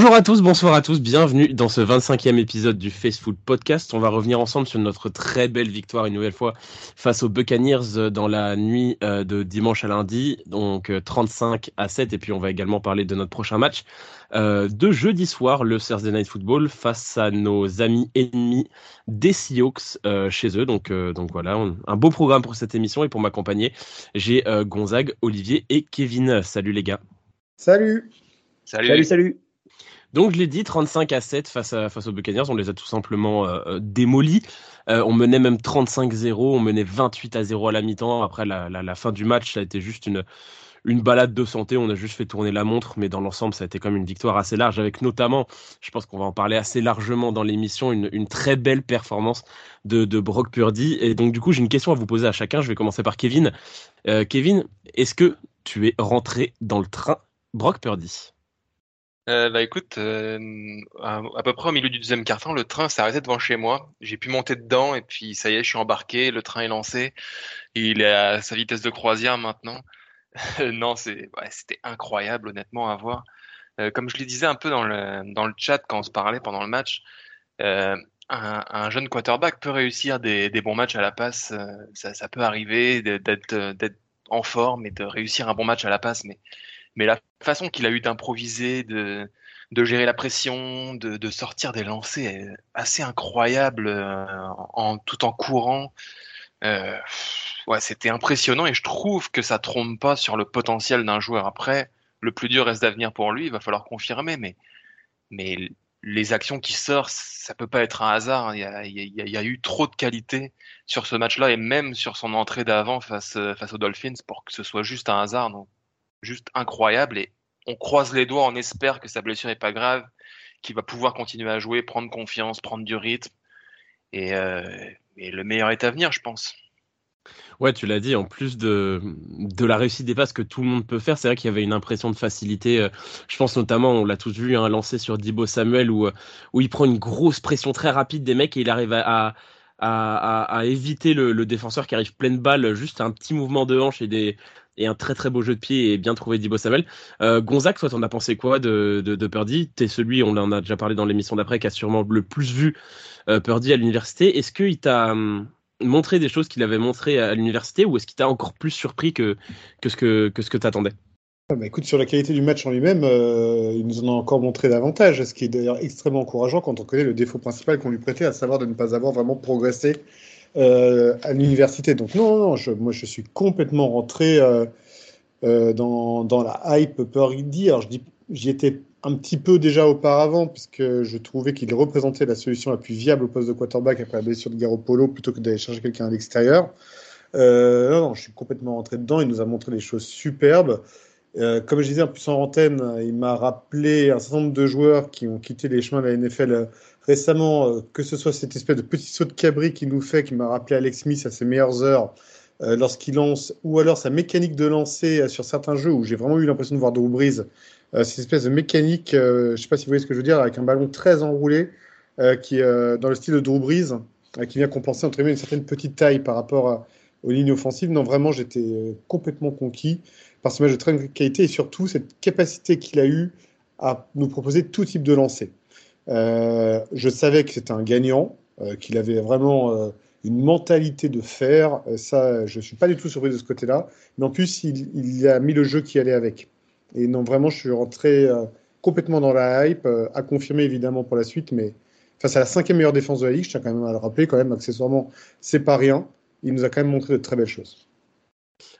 Bonjour à tous, bonsoir à tous, bienvenue dans ce 25e épisode du Faceful Podcast. On va revenir ensemble sur notre très belle victoire une nouvelle fois face aux Buccaneers euh, dans la nuit euh, de dimanche à lundi, donc 35 euh, à 7. Et puis on va également parler de notre prochain match de jeudi soir, le Thursday Night Football, face à nos amis ennemis des Seahawks chez eux. Donc, donc voilà, un beau programme pour cette émission et pour m'accompagner, j'ai Gonzague, Olivier et Kevin. Salut les gars. Salut. Salut, salut. salut. Donc je l'ai dit, 35 à 7 face, à, face aux Buccaneers, on les a tout simplement euh, euh, démolis. Euh, on menait même 35-0, on menait 28 à 0 à la mi-temps. Après la, fin du match, ça a été juste une, balade de santé, on a juste fait tourner la montre, mais dans l'ensemble, ça a été comme une victoire assez large, avec notamment, je pense qu'on va en parler assez largement dans l'émission, une, très belle performance de, Brock Purdy. Et donc du coup, j'ai une question à vous poser à chacun. Je vais commencer par Kevin. Kevin, est-ce que tu es rentré dans le train Brock Purdy? Euh, bah écoute, euh, à, peu près au milieu du deuxième carton, le train s'est arrêté devant chez moi. J'ai pu monter dedans et puis ça y est, je suis embarqué, le train est lancé. il est à sa vitesse de croisière maintenant. non, c'est, c'était incroyable honnêtement à voir. Euh, comme je le disais un peu dans le, dans le chat quand on se parlait pendant le match, un, un, jeune quarterback peut réussir des, bons matchs à la passe. Ça, ça peut arriver d'être, d'être en forme et de réussir un bon match à la passe, mais mais la façon qu'il a eu d'improviser, de, de gérer la pression, de, de, sortir des lancers assez incroyable euh, en, tout en courant. Euh, ouais, c'était impressionnant et je trouve que ça trompe pas sur le potentiel d'un joueur. Après, le plus dur reste d'avenir pour lui, il va falloir confirmer, mais, mais les actions qui sortent, ça peut pas être un hasard. Il y a, il y a, il y a eu trop de qualité sur ce match-là et même sur son entrée d'avant face, face aux Dolphins pour que ce soit juste un hasard. Donc, juste incroyable et on croise les doigts, on espère que sa blessure n'est pas grave, qu'il va pouvoir continuer à jouer, prendre confiance, prendre du rythme. Et, euh, le meilleur est à venir, je pense. Ouais, tu l'as dit, en plus de, de la réussite des passes que tout le monde peut faire, c'est vrai qu'il y avait une impression de facilité. Euh, je pense notamment, on l'a tous vu, un hein, lancé sur Dibo Samuel où, euh, où il prend une grosse pression très rapide des mecs et il arrive à, à, éviter le, défenseur qui arrive pleine balle, juste un petit mouvement de hanche et des, et un très très beau jeu de pied et bien trouvé Dibo Samuel. Euh, Gonzague, toi, t'en as pensé quoi de, de, de Purdy? T'es celui, on en a déjà parlé dans l'émission d'après, qui a sûrement le plus vu euh, Purdy à l'université. Est-ce qu'il t'a hum, montré des choses qu'il avait montré à l'université ou est-ce qu'il t'a encore plus surpris que, que ce que, que, ce que t'attendais? Ah bah écoute, sur la qualité du match en lui-même, euh, il nous en a encore montré davantage, ce qui est d'ailleurs extrêmement encourageant quand on connaît le défaut principal qu'on lui prêtait, à savoir de ne pas avoir vraiment progressé euh, à l'université. Donc non, non, moi je suis complètement rentré euh, euh, dans, dans, la hype peur dis, j'y étais un petit peu déjà auparavant puisque je trouvais qu'il représentait la solution la plus viable au poste de quarterback après la blessure de Garoppolo plutôt que d'aller chercher quelqu'un à l'extérieur. Non, non, je suis complètement rentré dedans. Il nous a montré des choses superbes. Euh, comme je disais en plus en antenne, il m'a rappelé un certain nombre de joueurs qui ont quitté les chemins de la NFL récemment, euh, que ce soit cette espèce de petit saut de cabri qui nous fait, qui m'a rappelé Alex Smith à ses meilleures heures euh, lorsqu'il lance, ou alors sa mécanique de lancer euh, sur certains jeux où j'ai vraiment eu l'impression de voir Drew Brees, cette espèce de mécanique, je ne sais pas si vous voyez ce que je veux dire, avec un ballon très enroulé, qui dans le style de Drew Brees, qui vient compenser entre guillemets une certaine petite taille par rapport aux lignes offensives. Non, vraiment, j'étais complètement conquis par ce match de très grande qualité et surtout cette capacité qu'il a eu à nous proposer tout type de lancer. Euh, je savais que c'était un gagnant, euh, qu'il avait vraiment euh, une mentalité de fer. ça, je ne suis pas du tout surpris de ce côté-là. Mais en plus, il, a mis le jeu qui allait avec. Et non, vraiment, je suis rentré complètement dans la hype, à confirmer évidemment pour la suite, mais face à la cinquième meilleure défense de la ligue, je tiens quand même à le rappeler, quand même, accessoirement, c'est pas rien. Il nous a quand même montré de très belles choses.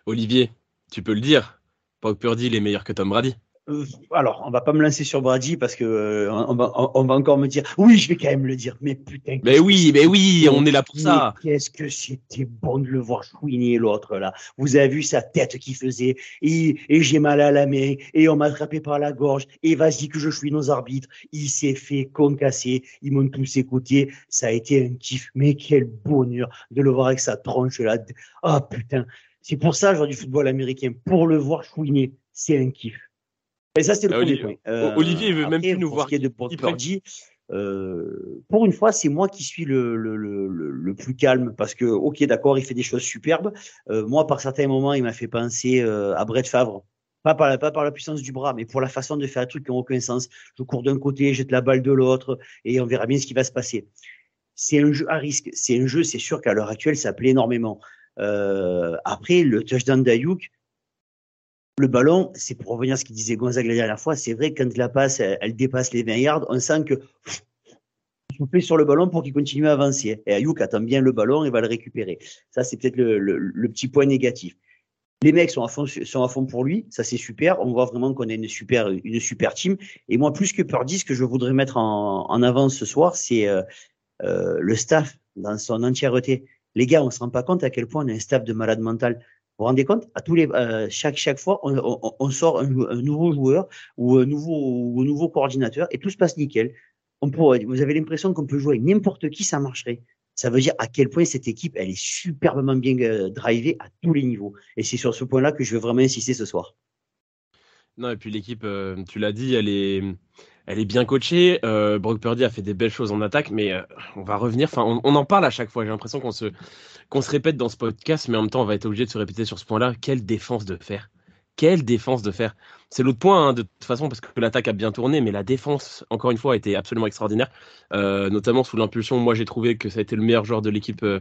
Olivier, tu peux le dire, Pau Purdy, il est meilleur que Tom Brady. Euh, alors, on va pas me lancer sur Brady parce que euh, on, va, on, va, encore me dire oui, je vais quand même le dire. Mais putain. Mais oui, mais oui, on est là pour ça. Qu'est-ce que c'était bon de le voir chouiner l'autre là. Vous avez vu sa tête qui faisait et, et j'ai mal à la main et on m'a attrapé par la gorge et vas-y que je suis nos arbitres. Il s'est fait concasser, ils m'ont tous écouté. Ça a été un kiff. Mais quel bonheur de le voir avec sa tronche là. Ah oh, putain. C'est pour ça, genre du football américain, pour le voir chouiner, c'est un kiff. Et ça, c'était le ah, premier point. Euh, Olivier, veut même plus nous voir. de Purdy, euh, pour une fois, c'est moi qui suis le, le, le, le, plus calme parce que, ok, d'accord, il fait des choses superbes. Euh, moi, par certains moments, il m'a fait penser euh, à Brett Favre. Pas par, la, pas par la puissance du bras, mais pour la façon de faire un truc qui n'a aucun sens. Je cours d'un côté, jette la balle de l'autre, et on verra bien ce qui va se passer. C'est un jeu à risque. C'est un jeu, c'est sûr qu'à l'heure actuelle, ça plaît énormément. Euh, après, le touchdown d'Ayouk, le ballon, c'est pour revenir à ce qu'il disait Gonzague la dernière fois, c'est vrai, quand la passe, elle, dépasse les 20 yards, on sent que souffler sur le ballon pour qu'il continue à avancer. Et Ayouk attend bien le ballon et va le récupérer. Ça, c'est peut-être le, petit point négatif. Les mecs sont à fond, pour lui, ça c'est super. On voit vraiment qu'on a une super, une super team. Et moi, plus que Purdy, ce que je voudrais mettre en, en avant ce soir, c'est euh, euh, le staff dans son entièreté. Les gars, on se rend pas compte à quel point on a un staff de malade mental. Vous vous rendez compte? À tous les, euh, chaque fois, on, sort un, nouveau joueur ou un nouveau coordinateur et tout se passe nickel. On vous avez l'impression qu'on peut jouer avec n'importe qui, ça marcherait ça veut dire à quel point cette équipe, elle est superbement bien euh, drivée à tous les niveaux. Et c'est sur ce point-là que je veux vraiment insister ce soir. Non, et puis l'équipe, euh, tu l'as dit, elle est, elle est bien coachée. Euh, Brock Purdy a fait des belles choses en attaque, mais euh, on va revenir. Enfin, on, en parle à chaque fois. J'ai l'impression qu'on se, qu'on se répète dans ce podcast, mais en même temps, on va être obligé de se répéter sur ce point-là. Quelle défense de faire quelle défense de faire C'est l'autre point, hein, de toute façon, parce que l'attaque a bien tourné, mais la défense, encore une fois, a été absolument extraordinaire, euh, notamment sous l'impulsion. Moi, j'ai trouvé que ça a été le meilleur joueur de l'équipe euh,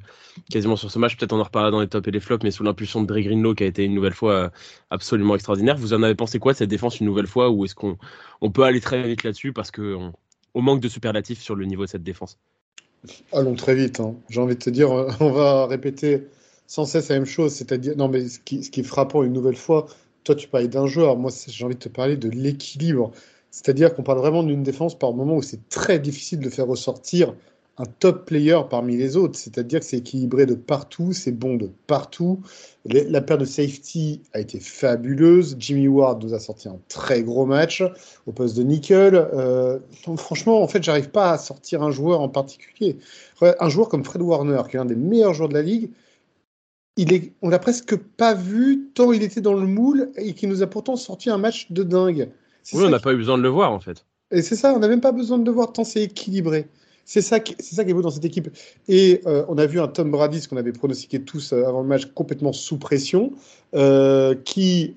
quasiment sur ce match. Peut-être on en reparlera dans les tops et les flops, mais sous l'impulsion de Dre Greenlow, qui a été une nouvelle fois euh, absolument extraordinaire. Vous en avez pensé quoi cette défense une nouvelle fois, ou est-ce qu'on on peut aller très vite là-dessus parce qu'on on manque de superlatifs sur le niveau de cette défense? Allons très vite. Hein. J'ai envie de te dire, on va répéter sans cesse la même chose. C'est-à-dire, non, mais ce qui, ce qui est frappant une nouvelle fois, toi, tu parlais d'un joueur. Moi, j'ai envie de te parler de l'équilibre. C'est-à-dire qu'on parle vraiment d'une défense par moment où c'est très difficile de faire ressortir un top player parmi les autres. C'est-à-dire que c'est équilibré de partout, c'est bon de partout. La paire de safety a été fabuleuse. Jimmy Ward nous a sorti un très gros match au poste de nickel. Euh, franchement, en fait, j'arrive pas à sortir un joueur en particulier. Un joueur comme Fred Warner, qui est un des meilleurs joueurs de la ligue, il est, on l'a presque pas vu tant il était dans le moule et qui nous a pourtant sorti un match de dingue. Oui, on n'a pas eu besoin de le voir en fait. Et c'est ça, on n'a même pas besoin de le voir tant c'est équilibré. C'est ça, qui, c'est ça qui est beau dans cette équipe. Et euh, on a vu un Tom Brady, ce qu'on avait pronostiqué tous euh, avant le match, complètement sous pression, euh, qui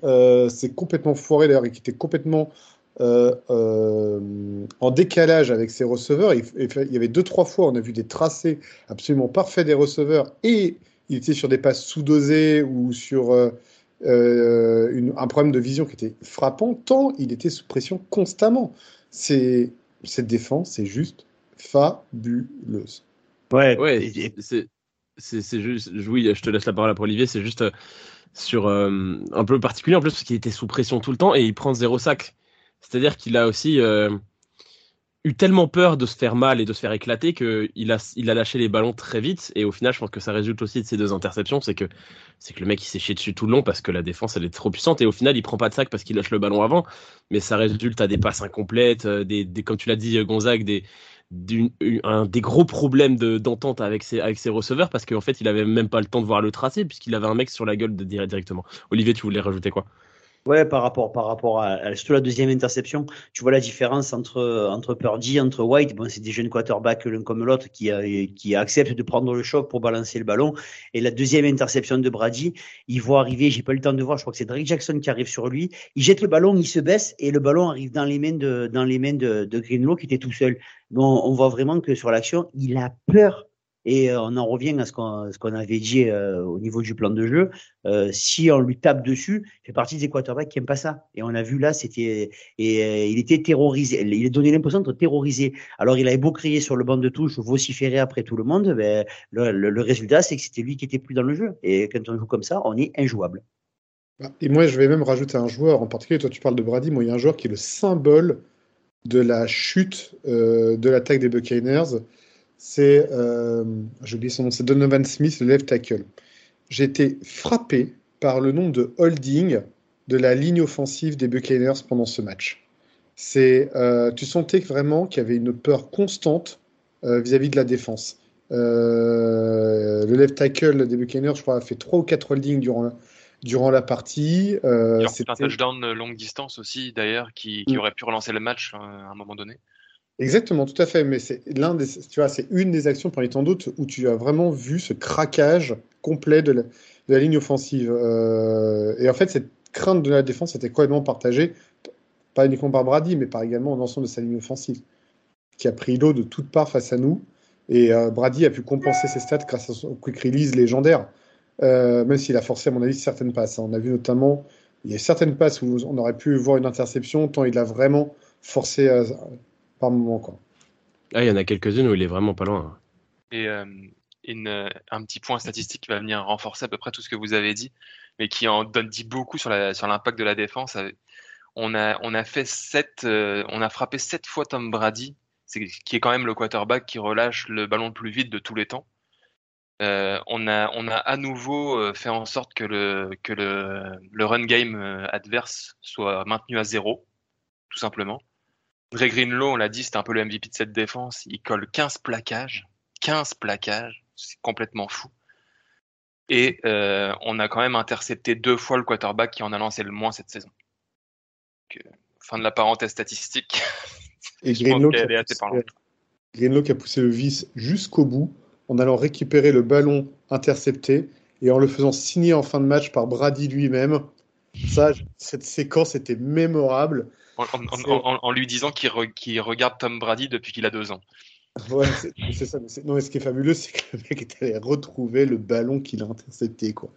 s'est complètement foiré d'ailleurs et qui était complètement en décalage avec ses receveurs. Il, il y avait deux, trois fois, on a vu des tracés absolument parfaits des receveurs et il était sur des passes sous-dosées ou sur euh, euh, une, un problème de vision qui était frappant, tant il était sous pression constamment. C'est, cette défense, c'est juste fabuleuse. Ouais, ouais c'est, c'est, juste. Oui, je te laisse la parole pour Olivier. C'est juste euh, sur un peu particulier en plus parce qu'il était sous pression tout le temps et il prend zéro sac. C'est-à-dire qu'il a aussi eu tellement peur de se faire mal et de se faire éclater qu'il a, il a lâché les ballons très vite. Et au final, je pense que ça résulte aussi de ces deux interceptions. C'est que, c'est que le mec, il s'est chié dessus tout le long parce que la défense, elle est trop puissante. Et au final, il prend pas de sac parce qu'il lâche le ballon avant. Mais ça résulte à des passes incomplètes, euh, des, des comme tu l'as dit, Gonzague, des, des gros problèmes d'entente avec ses, avec ses receveurs parce qu'en fait, il avait même pas le temps de voir le tracé puisqu'il avait un mec sur la gueule de, directement. Olivier, tu voulais rajouter quoi? Ouais, par rapport, par rapport à, à, surtout la deuxième interception, tu vois la différence entre, entre Purdy, entre White. Bon, c'est des jeunes quarterbacks l'un comme l'autre qui, qui acceptent de prendre le choc pour balancer le ballon. Et la deuxième interception de Brady, il voit arriver, j'ai pas eu le temps de voir, je crois que c'est Drake Jackson qui arrive sur lui. Il jette le ballon, il se baisse et le ballon arrive dans les mains de, dans les mains de, de Greenlow qui était tout seul. Donc, on voit vraiment que sur l'action, il a peur et euh, on en revient à ce qu'on avait dit euh, au niveau du plan de jeu. Euh, si on lui tape dessus, il fait partie des quarterbacks qui n'aiment pas ça. Et on a vu là, c'était il était terrorisé. Il a donné l'impression d'être terrorisé. Alors il avait beau crier sur le banc de touche, vociférer après tout le monde. Ben, le, le, résultat, c'est que c'était lui qui était plus dans le jeu. Et quand on joue comme ça, on est injouable. Et moi, je vais même rajouter un joueur en particulier. Toi, tu parles de Brady. Moi, il y a un joueur qui est le symbole de la chute de l'attaque des Buccaneers c'est, euh, son nom, c'est Donovan Smith, le left tackle. Été frappé par le nombre de holding de la ligne offensive des Buccaneers pendant ce match. C'est, euh, tu sentais vraiment qu'il y avait une peur constante euh, vis-à-vis de la défense. Euh, le left tackle des Buccaneers, je crois, a fait 3 ou 4 holdings durant la, durant la partie. Euh, c'est un touchdown longue distance aussi, d'ailleurs, qui, qui, mm. aurait pu relancer le match à un moment donné. Exactement, tout à fait. Mais c'est l'un des, tu vois, c'est une des actions parmi tant d'autres où tu as vraiment vu ce craquage complet de la, ligne offensive. Euh, et en fait, cette crainte de la défense était complètement partagée, pas uniquement par Brady, mais par également l'ensemble de sa ligne offensive, qui a pris l'eau de toutes parts face à nous. Et euh, Brady a pu compenser ses stats grâce à son quick release légendaire, euh, même s'il a forcé, à mon avis, certaines passes. On a vu notamment, il y a certaines passes où on aurait pu voir une interception, tant il a vraiment forcé euh, par moment. Quoi. Ah, il y en a quelques-unes où il est vraiment pas loin. Et une, un petit point statistique qui va venir renforcer à peu près tout ce que vous avez dit, mais qui en donne dit beaucoup sur l'impact sur de la défense. On a, on a fait sept, on a frappé sept fois Tom Brady qui est quand même le quarterback qui relâche le ballon le plus vite de tous les temps. Euh, on, a, on a à nouveau euh, fait en sorte que le, que le, le run game euh, adverse soit maintenu à zéro, tout simplement. Dre Greenlow, on l'a dit, c'était un peu le MVP de cette défense. Il colle 15 plaquages. 15 plaquages. C'est complètement fou. Et on a quand même intercepté deux fois le quarterback qui en a lancé le moins cette saison. fin de la parenthèse statistique. Et Greenlow qui, a poussé le vice jusqu'au bout en allant récupérer le ballon intercepté et en le faisant signer en fin de match par Brady lui-même. Ça, cette séquence était mémorable. En, lui disant qu'il regarde Tom Brady depuis qu'il a deux ans. Ouais, c'est ça. non, mais ce qui est fabuleux, c'est que le mec est allé retrouver le ballon qu'il a intercepté. Quoi.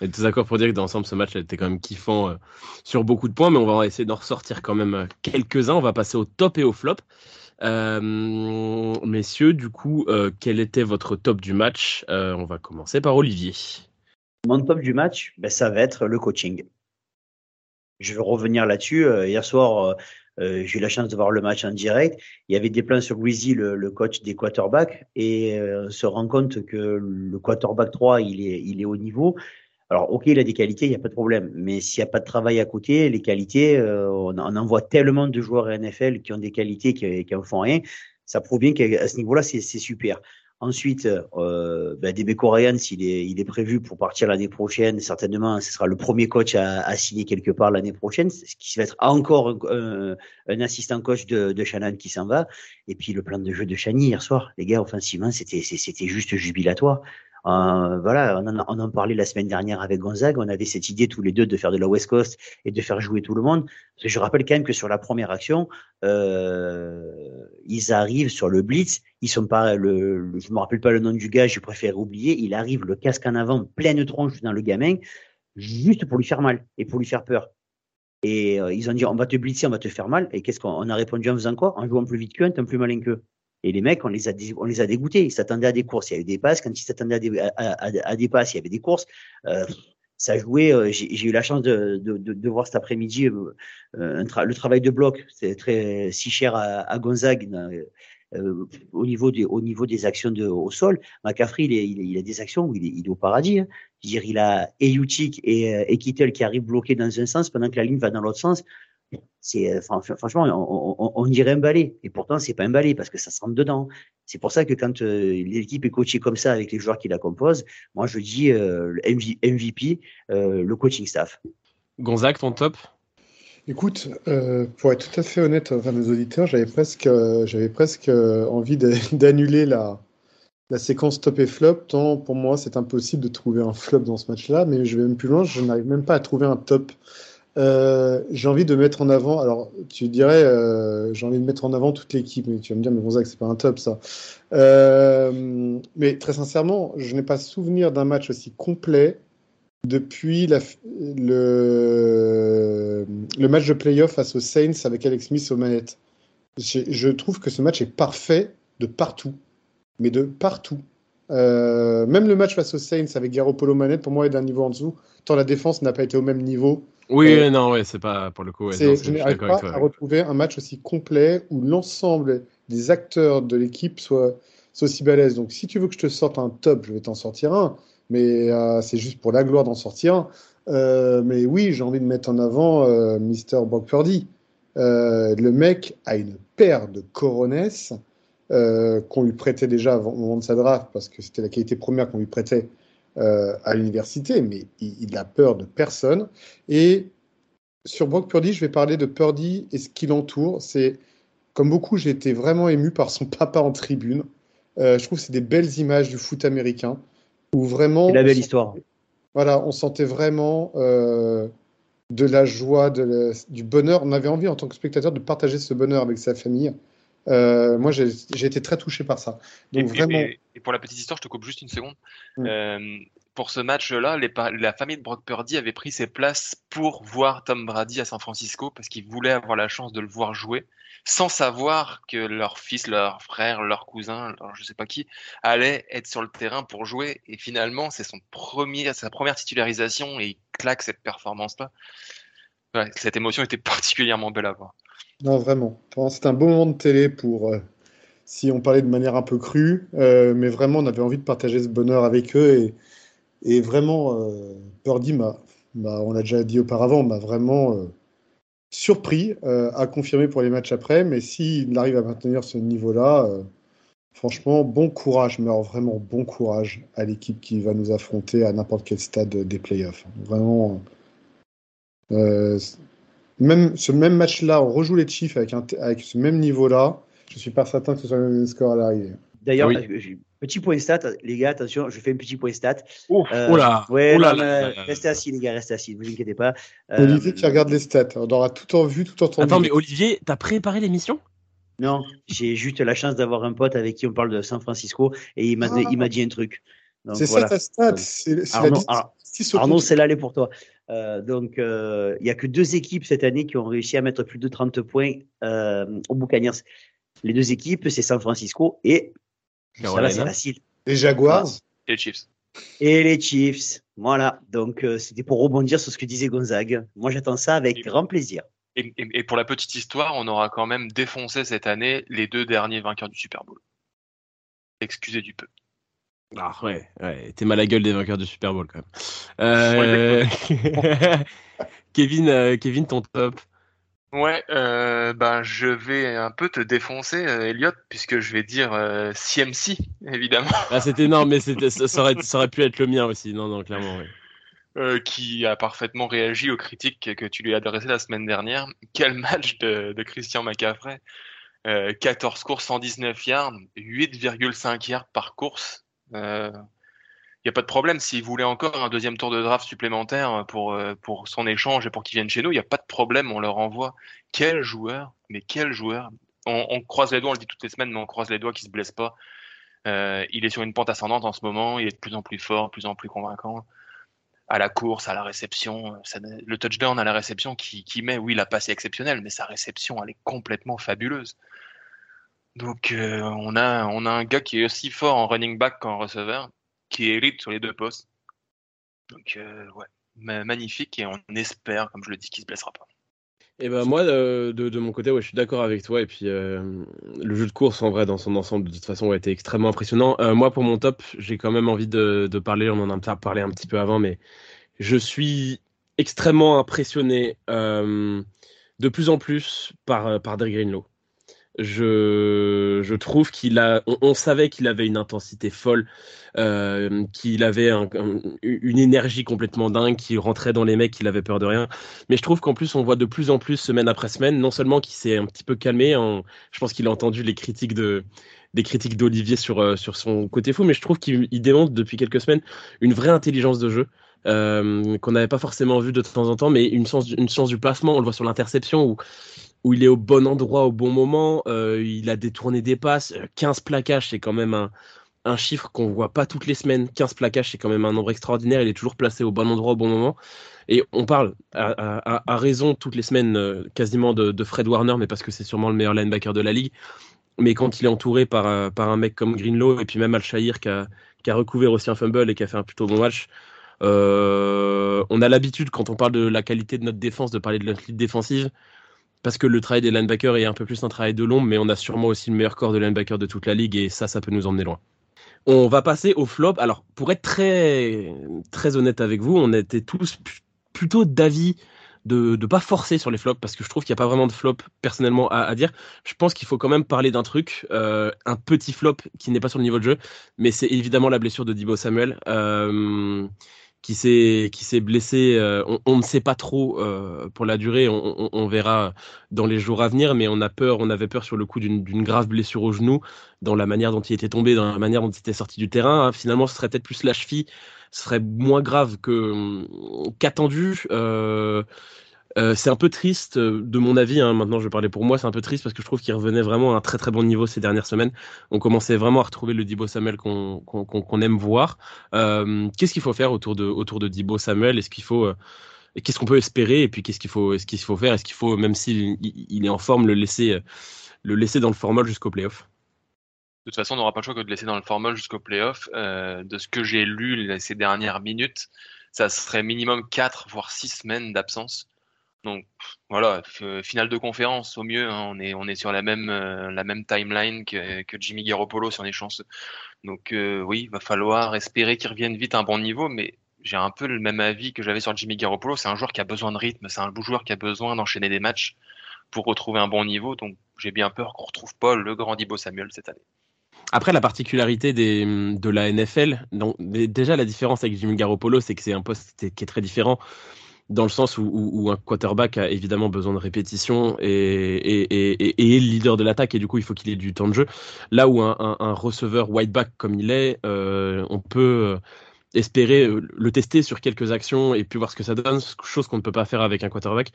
On est d'accord pour dire que dans l'ensemble, ce match a été quand même kiffant euh, sur beaucoup de points, mais on va essayer d'en ressortir quand même euh, quelques-uns. On va passer au top et au flop. Euh, messieurs, du coup, quel était votre top du match? On va commencer par Olivier. Mon top du match, ben, ça va être le coaching. Je vais revenir là-dessus. hier soir, j'ai eu la chance de voir le match en direct. Il y avait des plans sur Greasy, le, coach des quarterbacks, et on se rend compte que le quarterback 3, il est, il est au niveau. Alors, ok, il a des qualités, il n'y a pas de problème. Mais s'il n'y a pas de travail à côté, les qualités, euh, on, en voit tellement de joueurs NFL qui ont des qualités qui, qui en font rien. Ça prouve bien qu'à ce niveau-là, c'est super. Ensuite, euh, ben, Ryan, s'il est, il est prévu pour partir l'année prochaine, certainement, ce sera le premier coach à, à signer quelque part l'année prochaine, ce qui va être encore un, un assistant coach de, de Shannon qui s'en va. Et puis le plan de jeu de Shani hier soir, les gars, offensivement, c'était juste jubilatoire. Euh, voilà, on en, on en, parlait la semaine dernière avec Gonzague. On avait cette idée tous les deux de faire de la West Coast et de faire jouer tout le monde. je rappelle quand même que sur la première action, euh, ils arrivent sur le blitz. Ils sont pas le, je me rappelle pas le nom du gars. Je préfère oublier. Il arrive le casque en avant, pleine tronche dans le gamin, juste pour lui faire mal et pour lui faire peur. Et euh, ils ont dit on va te blitzer, on va te faire mal. Et qu'est-ce qu'on a répondu en faisant quoi? En jouant plus vite qu'eux, un plus malin qu'eux. Et les mecs, on les a, on les a dégoûtés. Ils s'attendaient à des courses. Il y a eu des passes. Quand ils s'attendaient à des, à, des passes, il y avait des courses. Euh, ça jouait. Euh, j'ai eu la chance de, de, de, voir cet après-midi euh, le travail de bloc. C'est très si cher à, à Gonzague. Euh, au niveau des au niveau des actions de, au sol, McCaffrey il, est, il, a des actions où il est, il est au paradis. Hein. dire, il a Eyutik et, et Kittel qui arrivent bloqués dans un sens pendant que la ligne va dans l'autre sens c'est euh, franchement on, on, dirait un balai. Et pourtant c'est pas un balai parce que ça se rentre dedans. C'est pour ça que quand euh, l'équipe est coachée comme ça avec les joueurs qui la composent moi je dis euh, MVP le coaching staff. Gonzague ton top? Écoute, pour être tout à fait honnête avec nos auditeurs, j'avais presque, j'avais presque envie d'annuler la, la séquence top et flop, tant pour moi c'est impossible de trouver un flop dans ce match-là, mais je vais même plus loin, je n'arrive même pas à trouver un top. Euh, j'ai envie de mettre en avant, alors tu dirais, euh, j'ai envie de mettre en avant toute l'équipe, mais tu vas me dire, mais Gonzague, c'est pas un top ça. Euh, mais très sincèrement, je n'ai pas souvenir d'un match aussi complet depuis le, match de playoff face aux Saints avec Alex Smith aux manettes. Je, trouve que ce match est parfait de partout, mais de partout. même le match face aux Saints avec Garoppolo manette, pour moi, est d'un niveau en dessous, tant la défense n'a pas été au même niveau. Oui, euh, non, ouais, c'est pas pour le coup. je n'arrive pas à retrouver un match aussi complet où l'ensemble des acteurs de l'équipe soient, aussi balèzes. Donc, si tu veux que je te sorte un top, je vais t'en sortir un, mais euh, c'est juste pour la gloire d'en sortir un. Euh, mais oui, j'ai envie de mettre en avant Mr. Brock Purdy. le mec a une paire de coronesses qu'on lui prêtait déjà au moment de sa draft parce que c'était la qualité première qu'on lui prêtait euh, à l'université, mais il, a peur de personne. Et sur Brock Purdy, je vais parler de Purdy et ce qui l'entoure. C'est comme beaucoup, j'ai été vraiment ému par son papa en tribune. Euh, je trouve que c'est des belles images du foot américain où vraiment. la belle histoire. Voilà, on sentait vraiment euh, de la joie, de la- du bonheur. On avait envie en tant que spectateur de partager ce bonheur avec sa famille. Euh, moi, j'ai été très touché par ça. Et, Donc et- vraiment, et- et pour la petite histoire, je te coupe juste une seconde. Mm. Euh, pour ce match-là, la famille de Brock Purdy avait pris ses places pour voir Tom Brady à San Francisco parce qu'ils voulaient avoir la chance de le voir jouer, sans savoir que leur fils, leur frère, leur cousin, leur je sais pas qui, allait être sur le terrain pour jouer. Et finalement, c'est son premier, sa première titularisation et il claque cette performance-là. Ouais, cette émotion était particulièrement belle à voir. Non, vraiment. C'est un beau moment de télé pour, euh, si on parlait de manière un peu crue, euh, mais vraiment, on avait envie de partager ce bonheur avec eux. Et, vraiment, euh, m'a- on l'a déjà dit auparavant, m'a vraiment euh, surpris, à confirmer pour les matchs après. Mais s'il arrive à maintenir ce niveau-là, franchement, bon courage, mais vraiment bon courage à l'équipe qui va nous affronter à n'importe quel stade des playoffs. Vraiment. Même ce même match-là, on rejoue les Chiefs avec, un, avec ce même niveau-là. Je suis pas certain que ce soit le même score à l'arrivée. D'ailleurs, Oui. euh, petit point stat, les gars, attention, je fais un petit point stat. Oh, Euh, oh là, ouais, oh là non, là là restez assis, les gars, restez assis, ne vous inquiétez pas. Euh, Olivier qui regarde les stats, on aura tout en vue, tout entendu. Attends, mais Olivier, t'as préparé l'émission? Non, j'ai juste la chance d'avoir un pote avec qui on parle de San Francisco et il m'a Ah. dit un truc. C'est voilà. ça ta stat, c'est la Arnaud, c'est là, elle est pour toi. Euh, donc, euh, il n'y a que deux équipes cette année qui ont réussi à mettre plus de 30 points euh, aux Buccaneers. Les deux équipes, c'est San Francisco et ça va, Carolina. c'est facile. Les Jaguars? Et les Chiefs. Et les Chiefs. Voilà. Donc, euh, c'était pour rebondir sur ce que disait Gonzague. Moi, j'attends ça avec grand plaisir. Et, et- et pour la petite histoire, on aura quand même défoncé cette année les deux derniers vainqueurs du Super Bowl. Excusez du peu. Ah ouais, ouais, t'es mal à gueule des vainqueurs du Super Bowl quand même. Euh, Kevin, euh, Kevin, ton top. Ouais, euh, ben je vais un peu te défoncer, euh, Elliot, puisque je vais dire euh, CMC, évidemment, Ah, c'était énorme, mais ça, aurait, ça aurait pu être le mien aussi. Non, non, clairement, oui. euh, qui a parfaitement réagi aux critiques que tu lui as adressées la semaine dernière. Quel match de, de Christian McCaffrey. Euh, 14 courses, 119 yards, 8,5 yards par course. Il n'y a pas de problème. S'il voulait encore un deuxième tour de draft supplémentaire pour, euh, pour son échange et pour qu'il vienne chez nous, il n'y a pas de problème. On leur envoie. Quel joueur, mais quel joueur. On, croise les doigts, on le dit toutes les semaines, mais on croise les doigts qu'il ne se blesse pas. Euh, il est sur une pente ascendante en ce moment. Il est de plus en plus fort, de plus en plus convaincant à la course, à la réception. Le touchdown à la réception qui, qui met, oui, la passe est exceptionnelle, mais sa réception, elle est complètement fabuleuse. Donc, euh, on, a, un gars qui est aussi fort en running back qu'en receveur, qui est élite sur les deux postes. Donc, euh, ouais, ma- magnifique, et on espère, comme je le dis, qu'il se blessera pas. Et ben moi, euh, de, mon côté, je suis d'accord avec toi. Et puis, le jeu de course, en vrai, dans son ensemble, de toute façon, a été extrêmement impressionnant. Moi, pour mon top, j'ai quand même envie de, parler, on en a parlé un petit peu avant, mais je suis extrêmement impressionné de plus en plus par, par Dre Greenlow. Je, je trouve qu'il a, on, savait qu'il avait une intensité folle, euh, qu'il avait un- un- une énergie complètement dingue, qu'il rentrait dans les mecs, qu'il avait peur de rien. Mais je trouve qu'en plus, on voit de plus en plus, semaine après semaine, non seulement qu'il s'est un petit peu calmé, en, je pense qu'il a entendu les critiques de, des critiques d'Olivier sur, euh, sur son côté fou, mais je trouve qu'il il démontre depuis quelques semaines une vraie intelligence de jeu. euh, qu'on n'avait pas forcément vu de temps en temps, mais une sens, une sens du placement, on le voit sur l'interception où, où il est au bon endroit au bon moment, euh, il a détourné des passes, euh, 15 plaquages, c'est quand même un, chiffre qu'on voit pas toutes les semaines. 15 plaquages, c'est quand même un nombre extraordinaire. Il est toujours placé au bon endroit au bon moment. Et on parle à, raison toutes les semaines euh, quasiment de, Fred Warner, mais parce que c'est sûrement le meilleur linebacker de la ligue. Mais quand il est entouré par, euh, un mec comme Greenlow et puis même Al-Shahir qui a, qui a recouvert aussi un fumble et qui a fait un plutôt bon match, euh, on a l'habitude quand on parle de la qualité de notre défense de parler de notre ligne défensive parce que le travail des linebackers est un peu plus un travail de l'ombre, mais on a sûrement aussi le meilleur corps de linebacker de toute la ligue et ça, ça peut nous emmener loin. On va passer au flop. Alors, pour être très, très honnête avec vous, on était tous plutôt d'avis de ne pas forcer sur les flops parce que je trouve qu'il n'y a pas vraiment de flop personnellement à, à dire. Je pense qu'il faut quand même parler d'un truc, euh, un petit flop qui n'est pas sur le niveau de jeu, mais c'est évidemment la blessure de Dibo Samuel. euh, qui s'est qui s'est blessé. Euh, on, ne sait pas trop euh, pour la durée. On, verra dans les jours à venir, mais on a peur. On avait peur sur le coup d'une grave blessure au genou, dans la manière dont il était tombé, dans la manière dont il était sorti du terrain. Finalement, ce serait peut-être plus la cheville. Ce serait moins grave que qu'attendu. Euh, euh, c'est un peu triste, euh, de mon avis, hein, maintenant je vais parler pour moi, c'est un peu triste parce que je trouve qu'il revenait vraiment à un très très bon niveau ces dernières semaines. On commençait vraiment à retrouver le Dibo Samuel qu'on aime voir. Euh, qu'est-ce qu'il faut faire autour de, autour de Dibo Samuel? Est-ce qu'il faut... Qu'est-ce qu'on peut espérer? Et puis qu'est-ce qu'il faut, est-ce qu'il faut faire? Est-ce qu'il faut, même s'il il est en forme, le laisser, le laisser dans le format jusqu'au playoff? De toute façon, on n'aura pas le choix que de laisser dans le format jusqu'au playoff. de ce que j'ai lu ces dernières minutes, ça serait minimum 4 voire 6 semaines d'absence. Donc voilà, finale de conférence au mieux. Hein, on est on est sur la même euh, la même timeline que, que Jimmy Garoppolo si on est chanceux. Donc euh, oui, il va falloir espérer qu'il revienne vite à un bon niveau, mais j'ai un peu le même avis que j'avais sur Jimmy Garoppolo. C'est un joueur qui a besoin de rythme, c'est un joueur qui a besoin d'enchaîner des matchs pour retrouver un bon niveau. Donc j'ai bien peur qu'on retrouve pas le grand Dibo Samuel cette année. Après, la particularité des, de la NFL, donc, déjà la différence avec Jimmy Garoppolo, c'est que c'est un poste qui est très différent dans le sens où, un quarterback a évidemment besoin de répétition et, est le leader de l'attaque et du coup il faut qu'il ait du temps de jeu. Là où un, receveur whiteback comme il est, euh, on peut espérer euh, le tester sur quelques actions et puis voir ce que ça donne, chose qu'on ne peut pas faire avec un quarterback.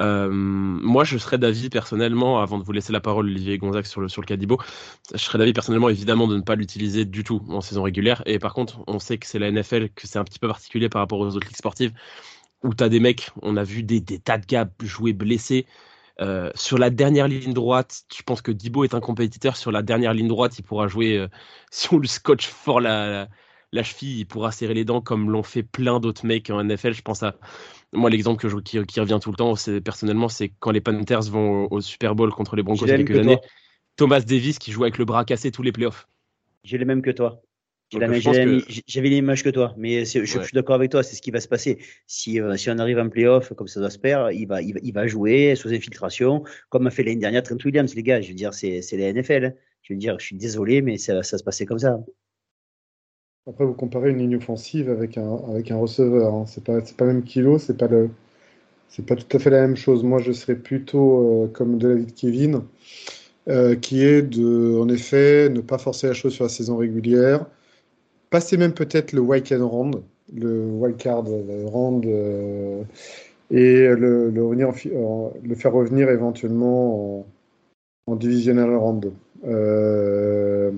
Euh, moi, je serais d'avis personnellement, avant de vous laisser la parole, Olivier Gonzague, sur le, sur le Cadibo, je serais d'avis personnellement évidemment de ne pas l'utiliser du tout en saison régulière. Et par contre, on sait que c'est la NFL, que c'est un petit peu particulier par rapport aux autres ligues sportives où tu as des mecs, on a vu des, des tas de gars jouer blessés. Euh, sur la dernière ligne droite, je pense que Dibo est un compétiteur. Sur la dernière ligne droite, il pourra jouer, euh, si on lui scotche fort la, la, cheville, il pourra serrer les dents comme l'ont fait plein d'autres mecs en NFL. Je pense à moi, l'exemple que je, qui, revient tout le temps, c'est personnellement, c'est quand les Panthers vont au, Super Bowl contre les Broncos il y a quelques années. Thomas Davis qui joue avec le bras cassé tous les playoffs. J'ai les mêmes que toi. J'avais l'image que toi, mais je, suis d'accord avec toi, c'est ce qui va se passer. Si, euh, si on arrive en playoff, comme ça doit se faire, il va, il, va, jouer sous infiltration, comme a fait l'année dernière Trent Williams, les gars. Je veux dire, c'est la NFL. Je veux dire, je suis désolé, mais ça, ça se passait comme ça. Après, vous comparez une ligne offensive avec un, avec un receveur. Hein. C'est pas, pas le même kilo, c'est pas le, c'est pas tout à fait la même chose. Moi, je serais plutôt euh, comme de l'avis de Kevin, euh, qui est de, en effet, ne pas forcer la chose sur la saison régulière passer même peut-être le wild round, le wildcard round, euh, et le, le, faire revenir éventuellement en, divisional round. Euh,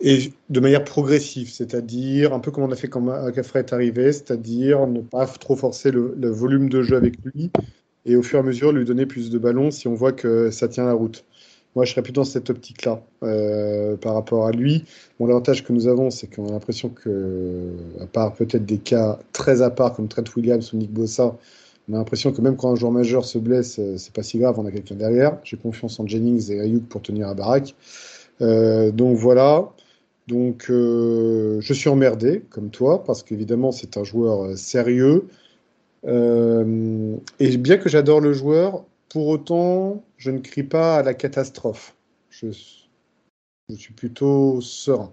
et de manière progressive, c'est-à-dire un peu comme on a fait quand Cafre est arrivé, c'est-à-dire ne pas trop forcer le, volume de jeu avec lui et au fur et à mesure lui donner plus de ballons si on voit que ça tient la route. Moi, je serais plutôt dans cette optique-là euh, par rapport à lui. L'avantage que nous avons, c'est qu'on a l'impression que, à part peut-être des cas très à part comme Trent Williams ou Nick Bossa, on a l'impression que même quand un joueur majeur se blesse, euh, c'est pas si grave, on a quelqu'un derrière. J'ai confiance en Jennings et Ayuk pour tenir à baraque. Euh, donc voilà. Donc je suis emmerdé comme toi parce qu'évidemment c'est un joueur sérieux. et bien que j'adore le joueur, pour autant, je ne crie pas à la catastrophe. Je, suis plutôt serein.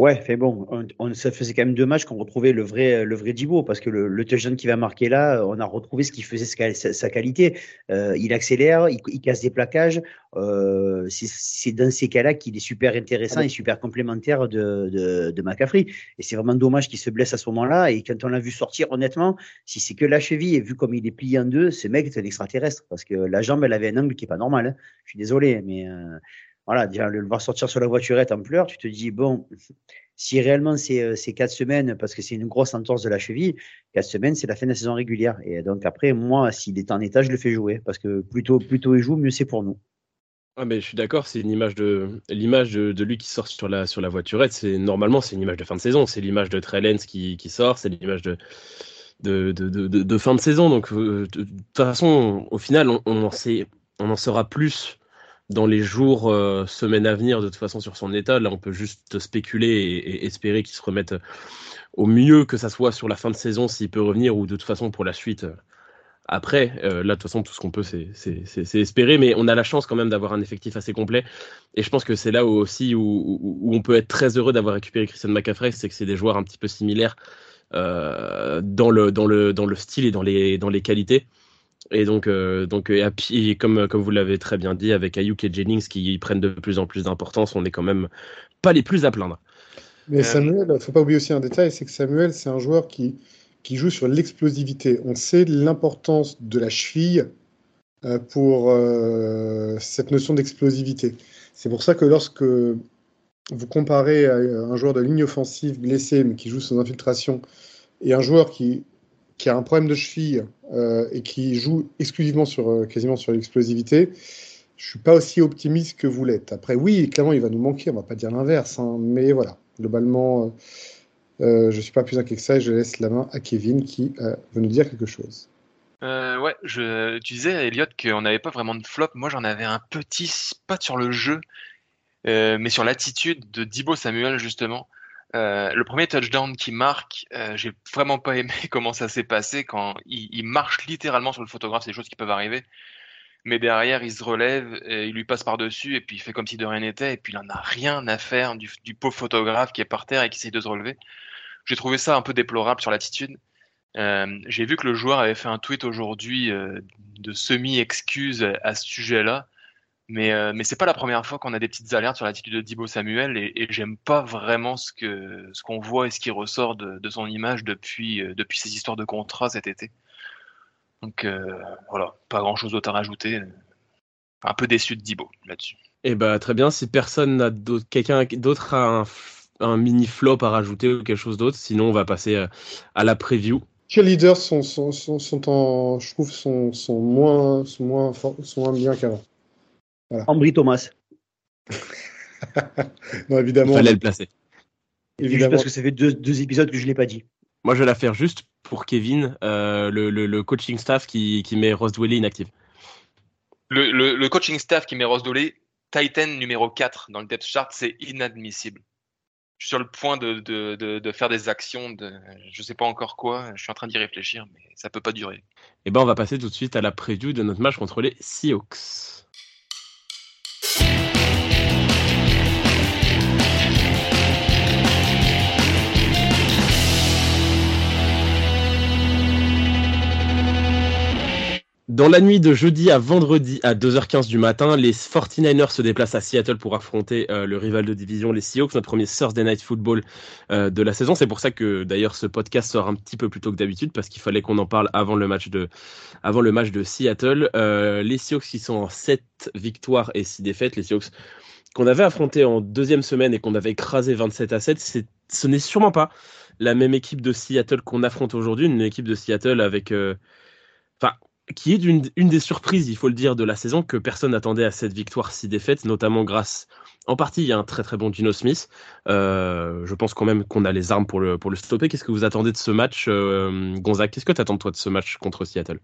Ouais, fait bon, on, ça faisait quand même deux matchs qu'on retrouvait le vrai, le vrai Dibo, parce que le, le jeune qui va marquer là, on a retrouvé ce qui faisait sa, qualité. Euh, il accélère, il, casse des plaquages. Euh, c'est dans ces cas-là qu'il est super intéressant et super complémentaire de, de, de McCaffrey. Et c'est vraiment dommage qu'il se blesse à ce moment-là. Et quand on l'a vu sortir, honnêtement, si c'est que la cheville et vu comme il est plié en deux, ce mec est un extraterrestre, parce que la jambe, elle avait un angle qui est pas normal. Hein. Je suis désolé, mais euh, voilà, déjà, le voir sortir sur la voiturette en pleurs, tu te dis, bon, si réellement c'est euh, quatre semaines, parce que c'est une grosse entorse de la cheville, quatre semaines, c'est la fin de la saison régulière. Et donc après, moi, s'il est en état, je le fais jouer, parce que plutôt plutôt il joue, mieux c'est pour nous. Ah mais je suis d'accord, c'est une image de l'image de, lui qui sort sur la sur la voiturette. C'est normalement c'est une image de fin de saison, c'est l'image de Trellens qui, qui sort, c'est l'image de de, de, fin de saison. Donc euh, de, toute façon, au final, on en sait, on en saura plus dans les jours, euh, semaines à venir, de toute façon, sur son état. Là, on peut juste spéculer et, espérer qu'il se remette au mieux, que ça soit sur la fin de saison s'il peut revenir, ou de toute façon pour la suite, Après, euh, là, de toute façon, tout ce qu'on peut, c'est espérer, mais on a la chance quand même d'avoir un effectif assez complet. Et je pense que c'est là aussi où, on peut être très heureux d'avoir récupéré Christian McCaffrey, c'est que c'est des joueurs un petit peu similaires euh, dans, le, style et dans les qualités. Et donc, euh, donc et, comme, comme vous l'avez très bien dit, avec Ayuk et Jennings qui prennent de plus en plus d'importance, on n'est quand même pas les plus à plaindre. Mais Samuel, il ne faut pas oublier aussi un détail, c'est que Samuel, c'est un joueur qui, qui joue sur l'explosivité. On sait l'importance de la cheville euh, pour euh, cette notion d'explosivité. C'est pour ça que lorsque vous comparez un joueur de ligne offensive blessé, mais qui joue sans infiltration, et un joueur qui, qui a un problème de cheville euh, et qui joue exclusivement sur, quasiment sur l'explosivité, je suis pas aussi optimiste que vous l'êtes. Après, oui, clairement, il va nous manquer, on va pas dire l'inverse, hein, mais voilà, globalement, euh, je ne suis pas plus inquiet que ça et je laisse la main à Kevin qui euh, veut nous dire quelque chose. Euh, ouais, je, tu disais, Elliot, qu'on n'avait pas vraiment de flop. Moi, j'en avais un petit, pas sur le jeu, mais sur l'attitude de Dibo Samuel, justement. Le premier touchdown qui marque, j'ai vraiment pas aimé comment ça s'est passé quand il, marche littéralement sur le photographe, c'est des choses qui peuvent arriver. Mais derrière, il se relève, il lui passe par-dessus, et puis il fait comme si de rien n'était, et puis il en a rien à faire du, du pauvre photographe qui est par terre et qui essaie de se relever. J'ai trouvé ça un peu déplorable sur l'attitude. Euh, j'ai vu que le joueur avait fait un tweet aujourd'hui euh, de semi-excuse à ce sujet-là. Mais, euh, mais c'est pas la première fois qu'on a des petites alertes sur l'attitude de Dibo Samuel et, et j'aime pas vraiment ce que ce qu'on voit et ce qui ressort de, de son image depuis, euh, depuis ces histoires de contrat cet été. Donc voilà, pas grand chose d'autre à rajouter. Un peu déçu de Dibo là-dessus. Et eh bah très bien, si personne n'a d'autres, quelqu'un d'autre a un un mini flop à rajouter ou quelque chose d'autre. Sinon, on va passer euh, à la preview. Quels leaders sont, sont, sont, en, je trouve, sont, sont moins, sont moins, sont moins bien qu'avant? Voilà. Ambry Thomas. non, évidemment. Il fallait le placer. Évidemment. Juste parce que ça fait deux, deux épisodes que je ne l'ai pas dit. Moi, je vais la faire juste pour Kevin, euh, le, le, coaching staff qui, qui met Ross Dwelly inactive. Le, le, coaching staff qui met Ross Dwelly, Titan numéro 4 dans le depth chart, c'est inadmissible je suis sur le point de, de, de, de, faire des actions de je sais pas encore quoi. Je suis en train d'y réfléchir, mais ça peut pas durer. Et eh ben, on va passer tout de suite à la preview de notre match contre les Seahawks. Dans la nuit de jeudi à vendredi à 2h15 du matin, les 49ers se déplacent à Seattle pour affronter euh, le rival de division, les Seahawks, notre premier Thursday Night Football euh, de la saison. C'est pour ça que d'ailleurs ce podcast sort un petit peu plus tôt que d'habitude parce qu'il fallait qu'on en parle avant le match de, avant le match de Seattle. Euh, les Seahawks qui sont en 7 victoires et 6 défaites, les Seahawks qu'on avait affronté en deuxième semaine et qu'on avait écrasé 27 à 7, ce n'est sûrement pas la même équipe de Seattle qu'on affronte aujourd'hui, une équipe de Seattle avec... Enfin, qui est une, des surprises, il faut le dire, de la saison que personne n'attendait à cette victoire si défaite, notamment grâce, en partie, a un très très bon Gino Smith. Euh, je pense quand même qu'on a les armes pour le, pour le stopper. Qu'est-ce que vous attendez de ce match, euh, Gonzague? Qu'est-ce que tu attends toi de ce match contre Seattle?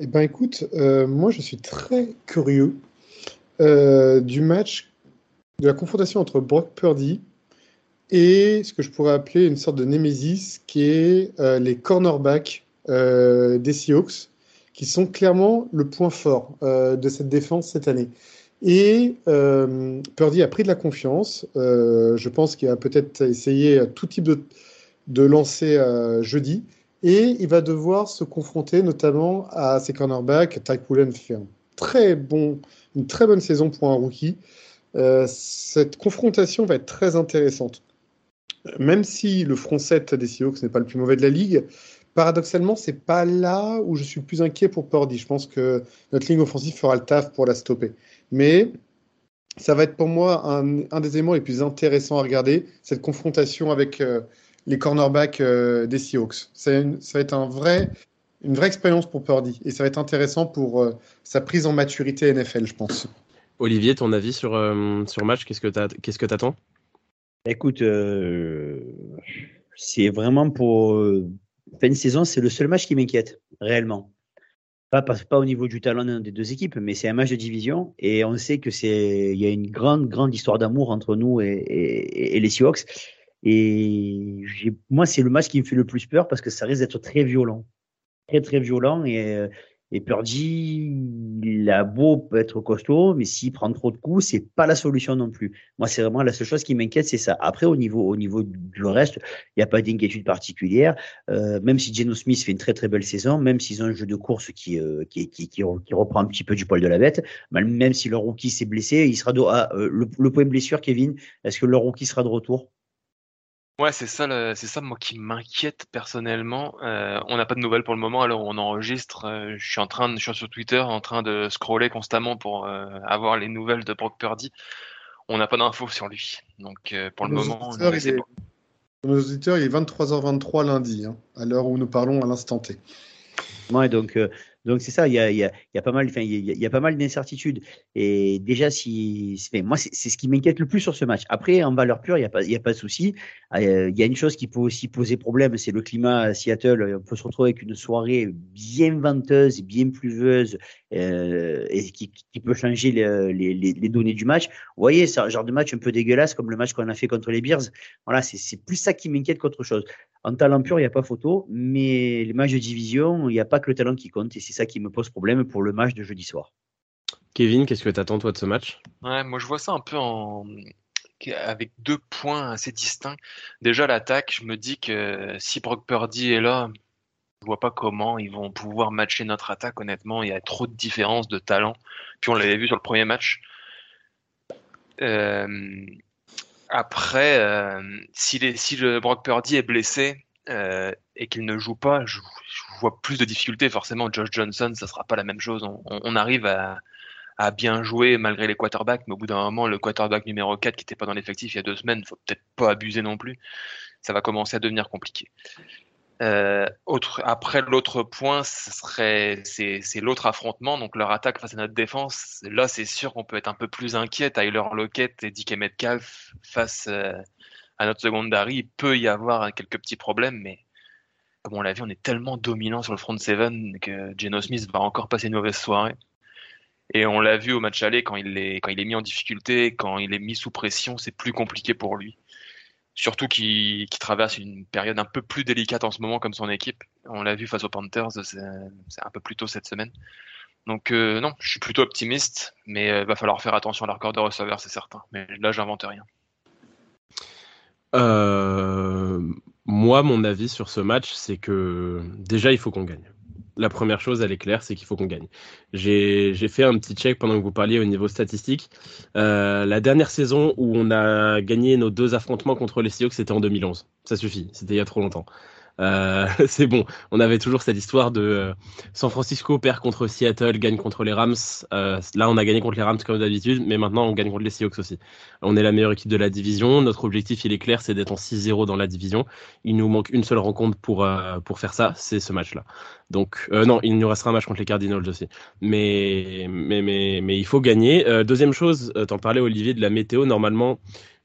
Eh ben écoute, euh, moi je suis très curieux euh, du match, de la confrontation entre Brock Purdy et ce que je pourrais appeler une sorte de némésis qui est les cornerbacks des Seahawks qui sont clairement le point fort euh, de cette défense cette année. Et euh, Purdy a pris de la confiance. Euh, je pense qu'il a peut-être essayé tout type de, de lancer euh, jeudi. Et il va devoir se confronter notamment à ses cornerbacks. Tyke Woolen fait une très bonne saison pour un rookie. Cette confrontation va être très intéressante. Même si le front 7 des Seahawks n'est pas le plus mauvais de la ligue, paradoxalement, c'est pas là où je suis plus inquiet pour Purdy. Je pense que notre ligne offensive fera le taf pour la stopper. Mais ça va être pour moi un, des éléments les plus intéressants à regarder, cette confrontation avec euh, les cornerbacks euh, des Seahawks. Ça, va être un vrai, une vraie expérience pour Purdy et ça va être intéressant pour euh, sa prise en maturité NFL, je pense. Olivier, ton avis sur, sur le match, qu'est-ce que tu qu'est-ce que attends Écoute, c'est vraiment pour fin de saison, c'est le seul match qui m'inquiète, réellement. Pas, pas, au niveau du talent des deux équipes, mais c'est un match de division et on sait que c'est, il y a une grande, grande histoire d'amour entre nous et, et, et les Seahawks. Et moi, c'est le match qui me fait le plus peur parce que ça risque d'être très violent. très très violent et et Purdy, il a beau être costaud, mais s'il prend trop de coups, c'est pas la solution non plus. Moi, c'est vraiment la seule chose qui m'inquiète, c'est ça. Après, au niveau, au niveau du reste, il n'y a pas d'inquiétude particulière. Euh, même si Geno Smith fait une très très belle saison, même s'ils ont un jeu de course qui, euh, reprend un petit peu du poil de la bête, même si leur rookie s'est blessé, il sera de, ah, euh, le, le point blessure, Kevin, est-ce que leur rookie sera de retour? Ouais, c'est ça, c'est ça moi qui m'inquiète personnellement. Euh, on n'a pas de nouvelles pour le moment, alors on enregistre. Euh, je suis en train, de, je suis sur Twitter en train de scroller constamment pour euh, avoir les nouvelles de Brock Purdy. On n'a pas d'infos sur lui, donc pour le moment. on est... Nos auditeurs, il est 23h23 lundi, hein, à l'heure où nous parlons à l'instant T. Ouais, donc donc c'est ça, il y a, pas mal, il y, a pas mal d'incertitudes. Et déjà si, moi c'est ce qui m'inquiète le plus sur ce match. Après en valeur pure, il y a pas, a pas de souci. Euh, il y a une chose qui peut aussi poser problème, c'est le climat à Seattle. On peut se retrouver avec une soirée bien venteuse, bien pluvieuse, euh, et qui, qui, peut changer les, les, les, données du match. Vous voyez, c'est un genre de match un peu dégueulasse comme le match qu'on a fait contre les Bears. Voilà, c'est plus ça qui m'inquiète qu'autre chose. En talent pur, il n'y a pas photo, mais les matchs de division, il n'y a pas que le talent qui compte, et c'est ça qui me pose problème pour le match de jeudi soir. Kevin, qu'est-ce que tu attends toi de ce match? Ouais, moi je vois ça un peu en avec deux points assez distincts. Déjà l'attaque, je me dis que si Brock Purdy est là, je vois pas comment ils vont pouvoir matcher notre attaque. Honnêtement, il y a trop de différences de talent. Puis on l'avait vu sur le premier match. Euh, après, euh, si, le Brock Purdy est blessé euh, et qu'il ne joue pas, je, vois plus de difficultés. Forcément, Josh Johnson, ça sera pas la même chose. On, arrive à, à, bien jouer malgré les quarterbacks, mais au bout d'un moment, le quarterback numéro 4 qui n'était pas dans l'effectif il y a deux semaines, faut peut-être pas abuser non plus. Ça va commencer à devenir compliqué. Euh, autre, après, l'autre point, ce serait, c'est, l'autre affrontement, donc leur attaque face à notre défense. Là, c'est sûr qu'on peut être un peu plus inquiet. Tyler Lockett et DK Metcalf face euh, à notre secondary, il peut y avoir quelques petits problèmes, mais comme on l'a vu, on est tellement dominant sur le front seven que Geno Smith va encore passer une mauvaise soirée. Et on l'a vu au match aller, quand il est, quand il est mis en difficulté, quand il est mis sous pression, c'est plus compliqué pour lui. Surtout qu'il traverse une période un peu plus délicate en ce moment comme son équipe. On l'a vu face aux Panthers, c'est un peu plus tôt cette semaine. Donc euh, non, je suis plutôt optimiste, mais il euh, va falloir faire attention à leur corps de receveur, c'est certain. Mais là, j'invente rien. Euh, moi, mon avis sur ce match, c'est que déjà, il faut qu'on gagne la première chose, elle est claire, c'est qu'il faut qu'on gagne. J'ai fait un petit check pendant que vous parliez au niveau statistique. Euh, la dernière saison où on a gagné nos deux affrontements contre les Seahawks, c'était en 2011. Ça suffit, c'était il y a trop longtemps. Euh, c'est bon. On avait toujours cette histoire de euh, San Francisco perd contre Seattle, gagne contre les Rams. Euh, là, on a gagné contre les Rams comme d'habitude, mais maintenant on gagne contre les Seahawks aussi. On est la meilleure équipe de la division. Notre objectif, il est clair, c'est d'être en 6-0 dans la division. Il nous manque une seule rencontre pour pour faire ça, c'est ce match-là. Donc non, il nous restera un match contre les Cardinals aussi. Mais mais mais mais il faut gagner. deuxième chose, t'en parlais Olivier de la météo. Normalement,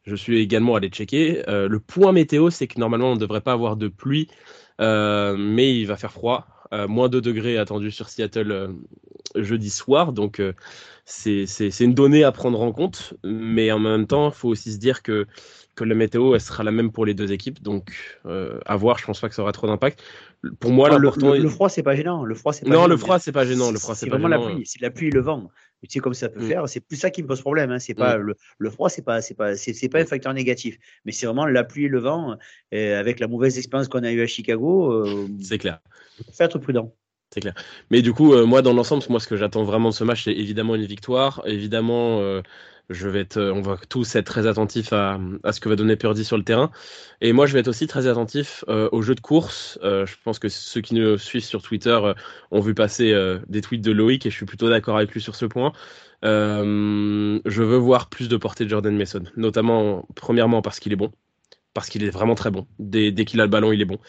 je suis également allé checker. Euh, le point météo, c'est que normalement, on ne devrait pas avoir de pluie, euh, mais il va faire froid. Euh, moins 2 degrés attendu sur Seattle jeudi soir. Donc, c'est une donnée à prendre en compte. Mais en même temps, il faut aussi se dire que, que la météo, elle sera la même pour les deux équipes. Donc, à voir, je pense pas que ça aura trop d'impact. Pour moi, le, le, le, froid, c'est pas gênant. Le froid, c'est non, le froid, c'est pas gênant. Le froid, c'est vraiment la pluie. C'est la pluie et le vent tu sais comme ça peut mm. faire. C'est plus ça qui me pose problème. Hein. C'est pas mm. le, le, froid, c'est pas c'est pas c'est pas un facteur négatif, mais c'est vraiment la pluie et le vent. Euh, avec la mauvaise expérience qu'on a eue à Chicago, euh, c'est clair. Faut être prudent. C'est clair. Mais du coup, euh, moi, dans l'ensemble, moi, ce que j'attends vraiment de ce match, c'est évidemment une victoire. Évidemment, je vais être, on va tous être très attentifs à, à, ce que va donner Purdy sur le terrain. Et moi, je vais être aussi très attentif euh, au jeu de course. Euh, je pense que ceux qui nous suivent sur Twitter euh, ont vu passer des tweets de Loïc et je suis plutôt d'accord avec lui sur ce point. je veux voir plus de portée de Jordan Mason, notamment premièrement parce qu'il est bon parce qu'il est vraiment très bon. Dès, qu'il a le ballon, il est bon.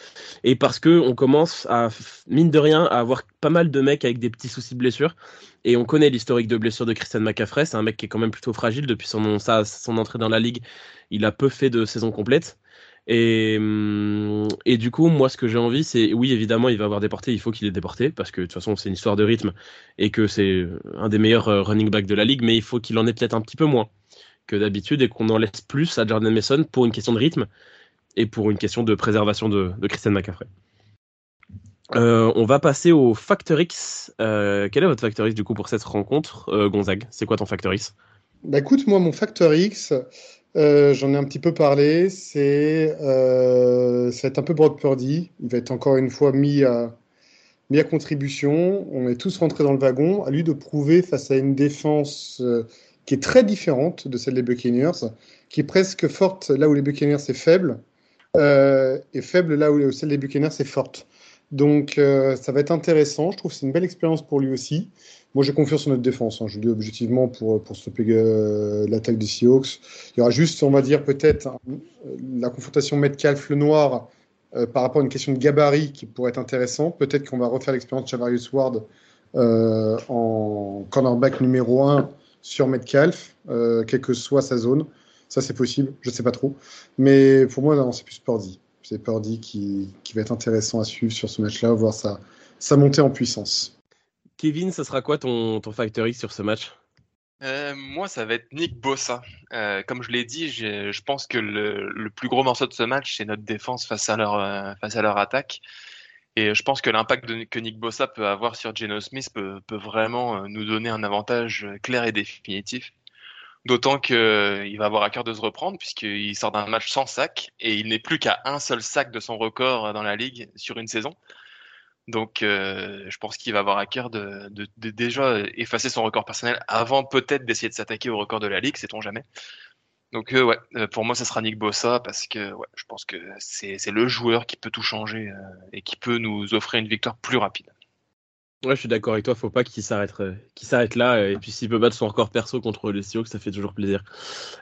Et parce que on commence à, mine de rien, à avoir pas mal de mecs avec des petits soucis de blessure. Et on connaît l'historique de blessure de Christian McCaffrey. C'est un mec qui est quand même plutôt fragile depuis son, son entrée dans la ligue. Il a peu fait de saison complète. Et, hum, et du coup, moi, ce que j'ai envie, c'est, oui, évidemment, il va avoir déporté, il faut qu'il ait déporté, parce que de toute façon, c'est une histoire de rythme, et que c'est un des meilleurs euh, running backs de la ligue, mais il faut qu'il en ait peut-être un petit peu moins que d'habitude et qu'on en laisse plus à Jordan Mason pour une question de rythme et pour une question de préservation de, Christian McCaffrey. Euh, on va passer au Factor X. Euh, quel est votre Factor X du coup pour cette rencontre, euh, Gonzague? C'est quoi ton Factor X bah, écoute, moi, mon Factor X, j'en ai un petit peu parlé. C'est, ça va être un peu Brock Purdy. Il va être encore une fois mis à, mis à contribution. On est tous rentrés dans le wagon. À lui de prouver face à une défense qui est très différente de celle des Buccaneers, qui est presque forte là où les Buccaneers c'est faible, et faible là où celle des Buccaneers c'est forte. Donc euh, ça va être intéressant. Je trouve que c'est une belle expérience pour lui aussi. Moi, j'ai confiance en notre défense. Hein. Je le dis objectivement pour, pour stopper euh, l'attaque des Seahawks. Il y aura juste, on va dire, peut-être la confrontation Metcalf-Le Noir euh, par rapport à une question de gabarit qui pourrait être intéressant. Peut-être qu'on va refaire l'expérience de Chavarius Ward en cornerback numéro 1 sur Metcalf, quelle que soit sa zone. Ça, c'est possible. Je ne sais pas trop. Mais pour moi, c'est plus Sporty c'est Purdy qui, qui, va être intéressant à suivre sur ce match-là, voir sa, sa montée en puissance. Kevin, ce sera quoi ton, ton Factory sur ce match? Euh, moi, ça va être Nick Bossa. Euh, comme je l'ai dit, je pense que le, le, plus gros morceau de ce match, c'est notre défense face à leur, euh, face à leur attaque. Et je pense que l'impact que Nick Bossa peut avoir sur Geno Smith peut, vraiment nous donner un avantage clair et définitif. D'autant qu'il euh, va avoir à cœur de se reprendre puisqu'il sort d'un match sans sac et il n'est plus qu'à un seul sac de son record dans la ligue sur une saison. Donc euh, je pense qu'il va avoir à cœur de, de, de, déjà effacer son record personnel avant peut-être d'essayer de s'attaquer au record de la ligue, sait-on jamais. Donc euh, ouais, euh, pour moi, ce sera Nick Bossa parce que ouais, je pense que c'est le joueur qui peut tout changer euh, et qui peut nous offrir une victoire plus rapide. Ouais, je suis d'accord avec toi. Faut pas qu'il s'arrête, euh, qu'il s'arrête là. Et puis s'il peut battre son record perso contre les Seahawks, ça fait toujours plaisir.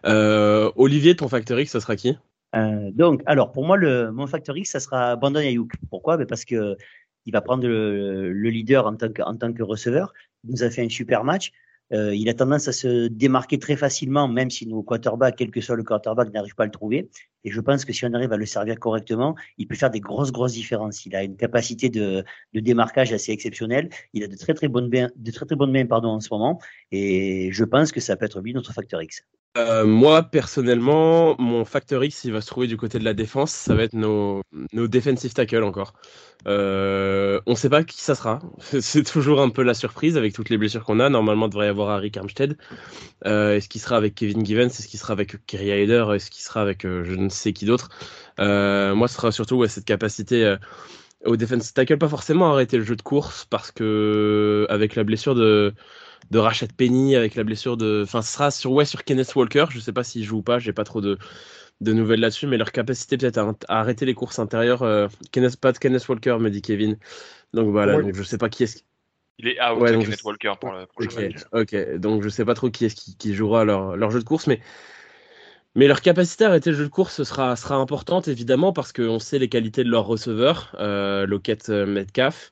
Euh, Olivier, ton Factor X, ça sera qui? Euh, Donc, alors pour moi, le, mon Factor X, ça sera Brandon Ayuk. Pourquoi? Ben Parce que il va prendre le, le, leader en tant que, en tant que receveur. Il nous a fait un super match. Euh, il a tendance à se démarquer très facilement, même si nos quarterbacks, quel que soit le quarterback, n'arrivent pas à le trouver. Et je pense que si on arrive à le servir correctement, il peut faire des grosses, grosses différences. Il a une capacité de, de démarquage assez exceptionnelle. Il a de très, très bonnes mains, de très, très bonnes mains, pardon, en ce moment. Et je pense que ça peut être lui notre facteur X. Euh, moi, personnellement, mon facteur X, il va se trouver du côté de la défense. Ça va être nos, nos defensive tackles encore. Euh, on ne sait pas qui ça sera. C'est toujours un peu la surprise avec toutes les blessures qu'on a. Normalement, il devrait y avoir Harry Armstead. Euh, est-ce qu'il sera avec Kevin Givens? Est-ce qu'il sera avec Kerry Hyder? Est-ce qu'il sera avec euh, je ne sais qui d'autre? Euh, Moi, ce sera surtout ouais, cette capacité au defensive tackle, pas forcément arrêter le jeu de course parce que avec la blessure de de Rachat Penny, avec la blessure de, enfin, ce sera sur ouais sur Kenneth Walker. Je sais pas s'il joue ou pas. J'ai pas trop de de nouvelles là-dessus, mais leur capacité peut-être à, arrêter les courses intérieures. Euh, Kenneth, pas de Kenneth Walker, me dit Kevin. Donc voilà, donc je sais pas qui est-ce Il est out, ouais, Kenneth Walker, pour le prochain match. Ok, donc je sais pas trop qui est-ce qui, qui, jouera leur, leur, jeu de course, mais, mais leur capacité à arrêter le jeu de course sera, sera importante, évidemment, parce qu'on sait les qualités de leurs receveurs, euh, Lockett euh, Metcalf.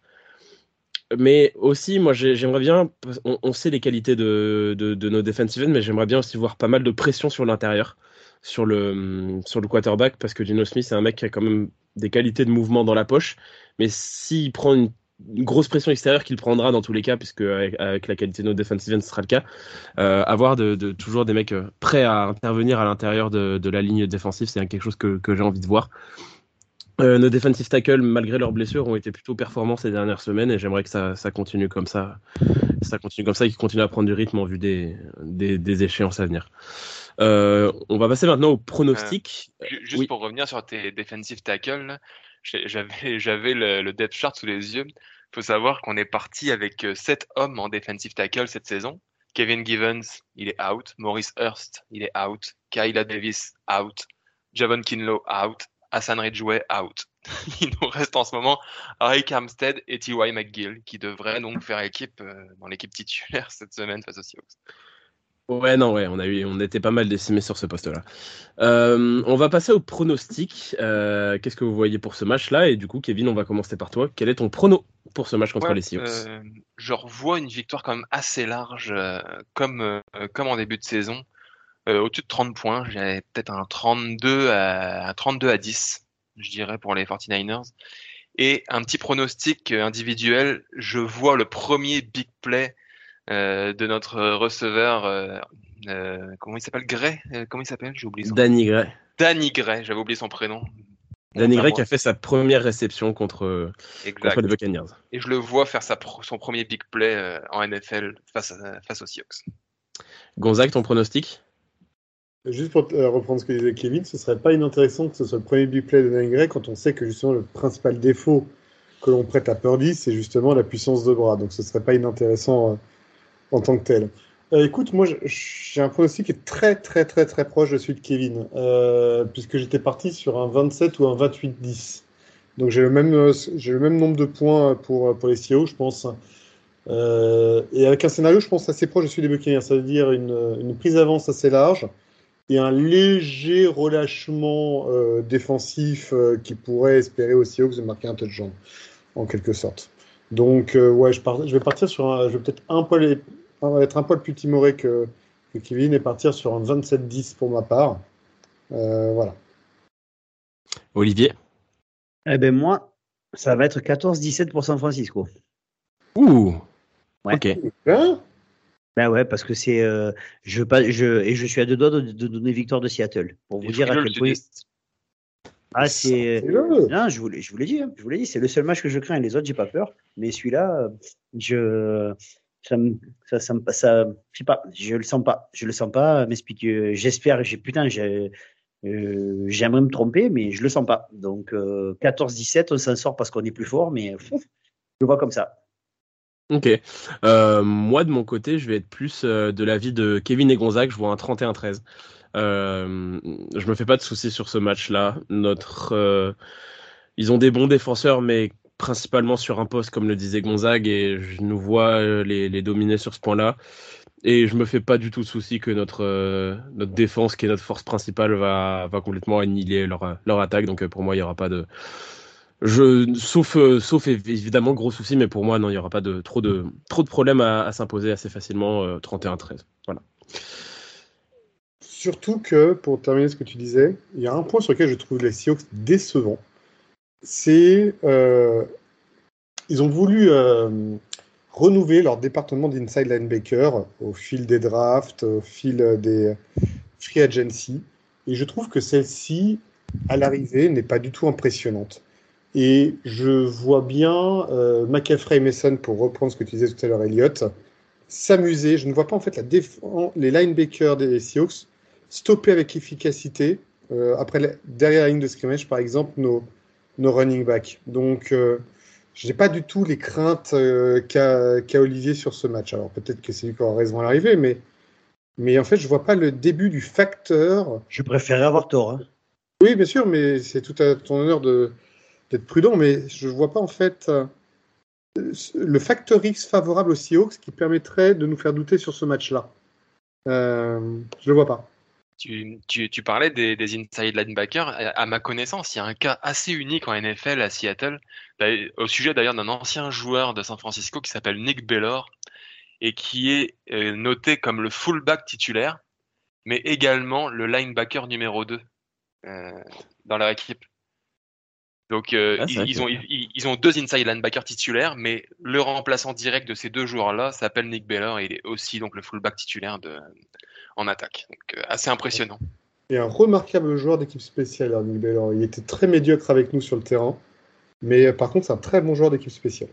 Mais aussi, moi, j'aimerais bien, on, sait les qualités de, de, nos defensive mais j'aimerais bien aussi voir pas mal de pression sur l'intérieur sur le, sur le quarterback parce que Gino Smith, c'est un mec qui a quand même des qualités de mouvement dans la poche. Mais s'il prend une, grosse pression extérieure qu'il prendra dans tous les cas, puisque avec, la qualité de nos defensive end, ce sera le cas, euh, avoir toujours des mecs euh, prêts à intervenir à l'intérieur de, la ligne défensive, c'est quelque chose que j'ai envie de voir. Euh, nos defensive tackles, malgré leurs blessures, ont été plutôt performants ces dernières semaines et j'aimerais que ça, ça, continue comme ça. Ça continue comme ça et qu'ils continuent à prendre du rythme en vue des, des, des échéances à venir. Euh, on va passer maintenant au pronostic. Euh, juste oui. pour revenir sur tes defensive tackles, j'avais j'avais le, le, depth chart sous les yeux. Il faut savoir qu'on est parti avec 7 euh, hommes en defensive tackle cette saison. Kevin Givens, il est out. Maurice Hurst, il est out. Kyla Davis, out. Javon Kinlow, out. Hassan Ridgeway, out. il nous reste en ce moment Harry Armstead et T.Y. McGill qui devraient donc faire équipe dans l'équipe titulaire cette semaine face aux Seahawks. Ouais, non, ouais, on, a eu, on était pas mal décimés sur ce poste-là. Euh, on va passer au pronostic. Euh, Qu'est-ce que vous voyez pour ce match-là? Et du coup, Kevin, on va commencer par toi. Quel est ton prono pour ce match contre ouais, les Seahawks? euh, Je revois une victoire quand même assez large, euh, comme, euh, comme en début de saison. Au-dessus de 30 points, j'avais peut-être un 32 à, un 32 à 10, je dirais, pour les 49ers. Et un petit pronostic individuel, je vois le premier big play euh, de notre receveur, euh, euh, comment il s'appelle? Gray? Comment il s'appelle? J'ai oublié son Danny Gray. Danny Gray, j'avais oublié son prénom. Danny Gray Contrairement- qui a fait sa première réception contre, contre les Buccaneers. Et je le vois faire sa son premier big play euh, en NFL face, à- face aux Seahawks. Gonzague, ton pronostic? Juste pour euh, reprendre ce que disait Kevin, ce serait pas inintéressant que ce soit le premier big play de Gray quand on sait que justement le principal défaut que l'on prête à Purdy, c'est justement la puissance de bras. Donc ce serait pas inintéressant euh, en tant que tel. Euh, écoute, moi j'ai un pronostic qui est très très très très proche de celui de Kevin, puisque j'étais parti sur un 27 ou un 28-10. Donc j'ai le même le même nombre de points pour pour les Seahawks, je pense. Et avec un scénario, je pense assez proche de celui des Buccaneers, ça veut dire une, une prise d'avance assez large et un léger relâchement euh, défensif euh, qui pourrait espérer aux Seahawks de marquer un touchdown, en quelque sorte. Donc, euh, ouais, je, pars- je vais partir sur un. Je vais peut-être un poil, un- être un poil plus timoré que, que Kevin et partir sur un 27-10 pour ma part. Euh, voilà. Olivier? Eh ben moi, ça va être 14-17 pour San Francisco. Ouh Ouais. Ok. Hein? Ben ouais, parce que c'est, euh, je veux pas, je et je suis à deux doigts de, de donner victoire de Seattle pour vous dire à quel point. Ah c'est. Non, je vous, l'ai- je vous l'ai dit, hein, je vous l'ai dit, c'est le seul match que je crains et les autres, j'ai pas peur. Mais celui-là, euh, je, ça me, ça, ça me, ça, je sais pas, je le sens pas, je le sens pas. M'explique, euh, j'espère, j'ai, putain, j'ai, euh, j'aimerais me tromper, mais je le sens pas. Donc, euh, 14-17, on s'en sort parce qu'on est plus fort, mais pff, je le vois comme ça. Ok. Euh, moi, de mon côté, je vais être plus euh, de l'avis de Kevin et Gonzague. Je vois un 31-13. Euh, je me fais pas de soucis sur ce match-là. Notre, euh, ils ont des bons défenseurs, mais principalement sur un poste, comme le disait Gonzague, et je nous vois euh, les, les dominer sur ce point-là. Et je me fais pas du tout de soucis que notre, euh, notre défense, qui est notre force principale, va, va complètement annihiler leur, leur attaque. Donc pour moi, il y aura pas de, sauf, euh, évidemment gros souci, mais pour moi, non, il n'y aura pas trop de problèmes à, s'imposer assez facilement. euh, 31-13. Voilà. Surtout que, pour terminer ce que tu disais, il y a un point sur lequel je trouve les Seahawks décevants. C'est. euh, ils ont voulu euh, renouveler leur département d'inside linebacker au fil des drafts, au fil des free agency. Et je trouve que celle-ci, à l'arrivée, n'est pas du tout impressionnante. Et je vois bien euh, McAfee et Mason, pour reprendre ce que tu disais tout à l'heure, Elliott, s'amuser. Je ne vois pas en fait la les linebackers des Seahawks stopper avec efficacité euh, après la- derrière la ligne de scrimmage, par exemple, nos, nos running backs. Donc, euh, je n'ai pas du tout les craintes euh, qu'a qu'a Olivier sur ce match. Alors, peut-être que c'est lui qui aura raison à l'arrivée, mais, mais en fait, je ne vois pas le début du facteur. Je préférerais avoir tort. Hein. Oui, bien sûr, mais c'est tout à ton honneur de- d'être prudent, mais je ne vois pas en fait euh, le facteur X favorable aux Seahawks qui permettrait de nous faire douter sur ce match-là. Euh, je ne le vois pas. Tu, parlais des, inside linebackers. À, ma connaissance, il y a un cas assez unique en NFL à Seattle, au sujet d'ailleurs d'un ancien joueur de San Francisco qui s'appelle Nick Bellor et qui est euh, noté comme le fullback titulaire, mais également le linebacker numéro 2 euh, dans leur équipe. Donc euh, Ah, ils, ont, ils, ils ont deux inside linebackers titulaires, mais le remplaçant direct de ces deux joueurs-là s'appelle Nick Bellor et il est aussi donc le fullback titulaire de, en attaque. Donc euh, assez impressionnant. Et un remarquable joueur d'équipe spéciale, Ernie Bellor. Il était très médiocre avec nous sur le terrain, mais euh, par contre, c'est un très bon joueur d'équipe spéciale.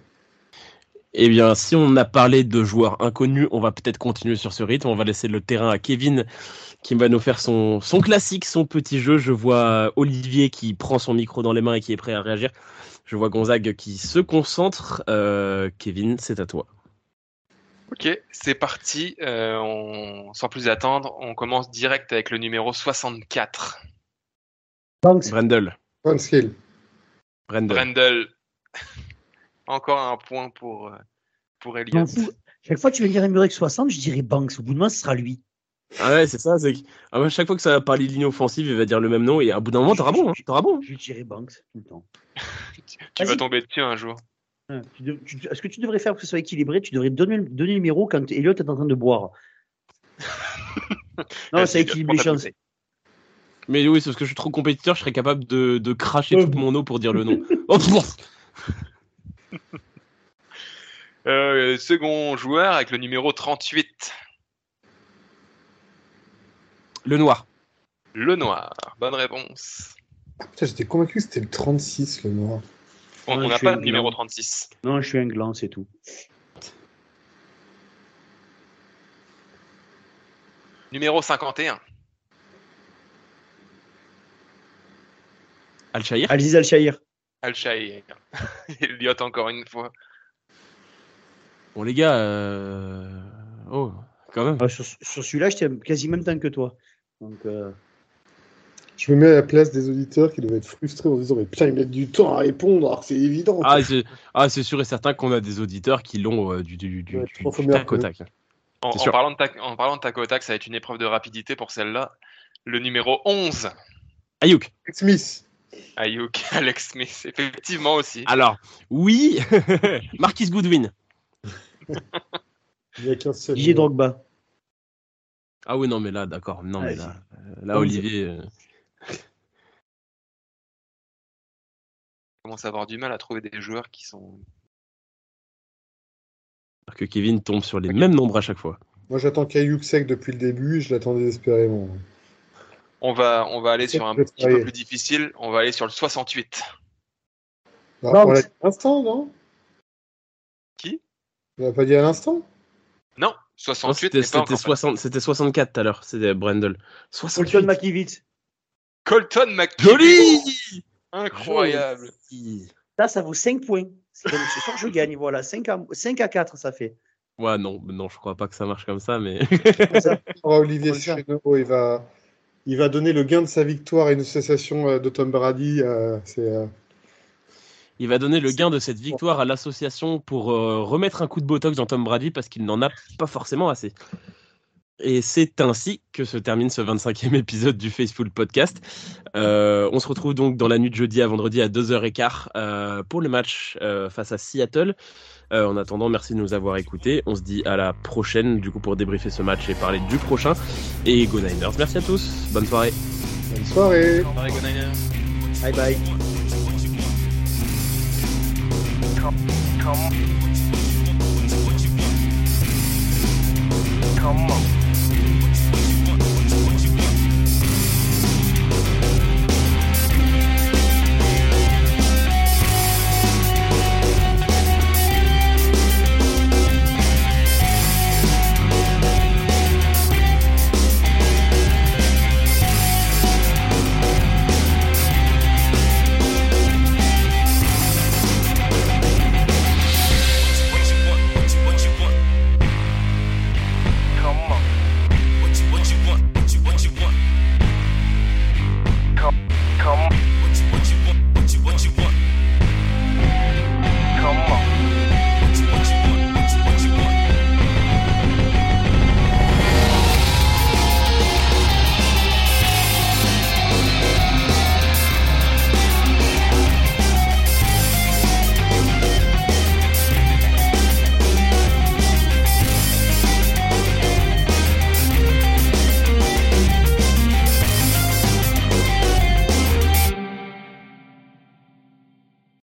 Eh bien, si on a parlé de joueurs inconnus, on va peut-être continuer sur ce rythme. On va laisser le terrain à Kevin qui va nous faire son, son classique, son petit jeu. Je vois Olivier qui prend son micro dans les mains et qui est prêt à réagir. Je vois Gonzague qui se concentre. Euh, Kevin, c'est à toi. Ok, c'est parti. Euh, on, sans plus attendre, on commence direct avec le numéro 64. Banks, Brendel. Brendel. Brendel. Encore un point pour, euh, pour fous. Chaque fois que tu vas me dire un numéro avec 60, je dirais Banks. Au bout de moi, ce sera lui. Ah ouais, c'est ça. C'est que- ah chaque fois que ça va parler de ligne offensive, il va dire le même nom et à bout d'un moment, t'auras bon. Hein, t'auras bon. Je dirais Banks tout le temps. Tu, vas tomber dessus un jour. Hein, tu dev- tu- Est-ce que tu devrais faire pour que ce soit équilibré? Tu devrais donner, donner le numéro quand Elliot est en train de boire. non, ça équilibre les chances. Mais oui, c'est parce que je suis trop compétiteur, je serais capable de, de cracher Oh. toute mon eau pour dire le nom. Oh. Euh, second joueur avec le numéro 38. Le noir. Le noir. Bonne réponse. Ah, putain, j'étais convaincu que c'était le 36, le noir. On n'a pas de numéro gland. 36. Non, je suis un gland, c'est tout. Numéro 51. Al-Shahir Aziz Al-Shahir. Al-Shahir. Elliot encore une fois. Bon, les gars, euh... oh, quand même. Ah, sur sur celui-là, j'étais quasi même temps que toi. Donc, euh, Je me mets à la place des auditeurs qui doivent être frustrés en se disant Mais putain, ils mettent du temps à répondre alors que c'est évident. Ah, c'est ah, c'est sûr et certain qu'on a des auditeurs qui l'ont euh, du, du, du, Ouais, du- trois fois du mieux tac au que- tac. En, parlant de tac, en parlant de tac au tac, ça va être une épreuve de rapidité pour celle-là. Le numéro 11. Ayouk. Smith. Ayuk, Alex Smith, effectivement aussi. Alors, oui, Marquis Goodwin. Il n'y a qu'un seul. Drogba. Ah oui, non, mais là, d'accord. Non, mais là, euh, là Olivier. euh, Je commence à avoir du mal à trouver des joueurs qui sont. alors que Kevin tombe sur les mêmes nombres à chaque fois. Moi, j'attends Caillou sec depuis le début et je l'attends désespérément. On va, on va aller sur un petit peu plus difficile. On va aller sur le 68. Bah, Non, on l'a mais- dit à l'instant, non? Qui? On l'a pas dit à l'instant? Non, Non, 68 C'était n'est pas c'était encore 60 c'était 64 tout à l'heure. C'était Brendel. Colton 68. Makiewicz. Colton McKee. Joli Incroyable. Ça, ça vaut 5 points. Ce soir, je gagne. Voilà, 5 à, 5 à 4, ça fait. Ouais, non, non, je crois pas que ça marche comme ça, mais. Oh, Olivier. Chéneau, il va, il va donner le gain de sa victoire à une association euh, de Tom Brady. euh, c'est, euh, Il va donner le gain de cette victoire à l'association pour euh, remettre un coup de botox dans Tom Brady parce qu'il n'en a pas forcément assez. Et c'est ainsi que se termine ce 25e épisode du Faceful Podcast. Euh, on se retrouve donc dans la nuit de jeudi à vendredi à 2h15 euh, pour le match euh, face à Seattle. Euh, en attendant, merci de nous avoir écoutés. On se dit à la prochaine du coup pour débriefer ce match et parler du prochain. Et Go Niners, merci à tous. Bonne soirée. bonne soirée. Bye, Go Niners. Bye bye. Come on.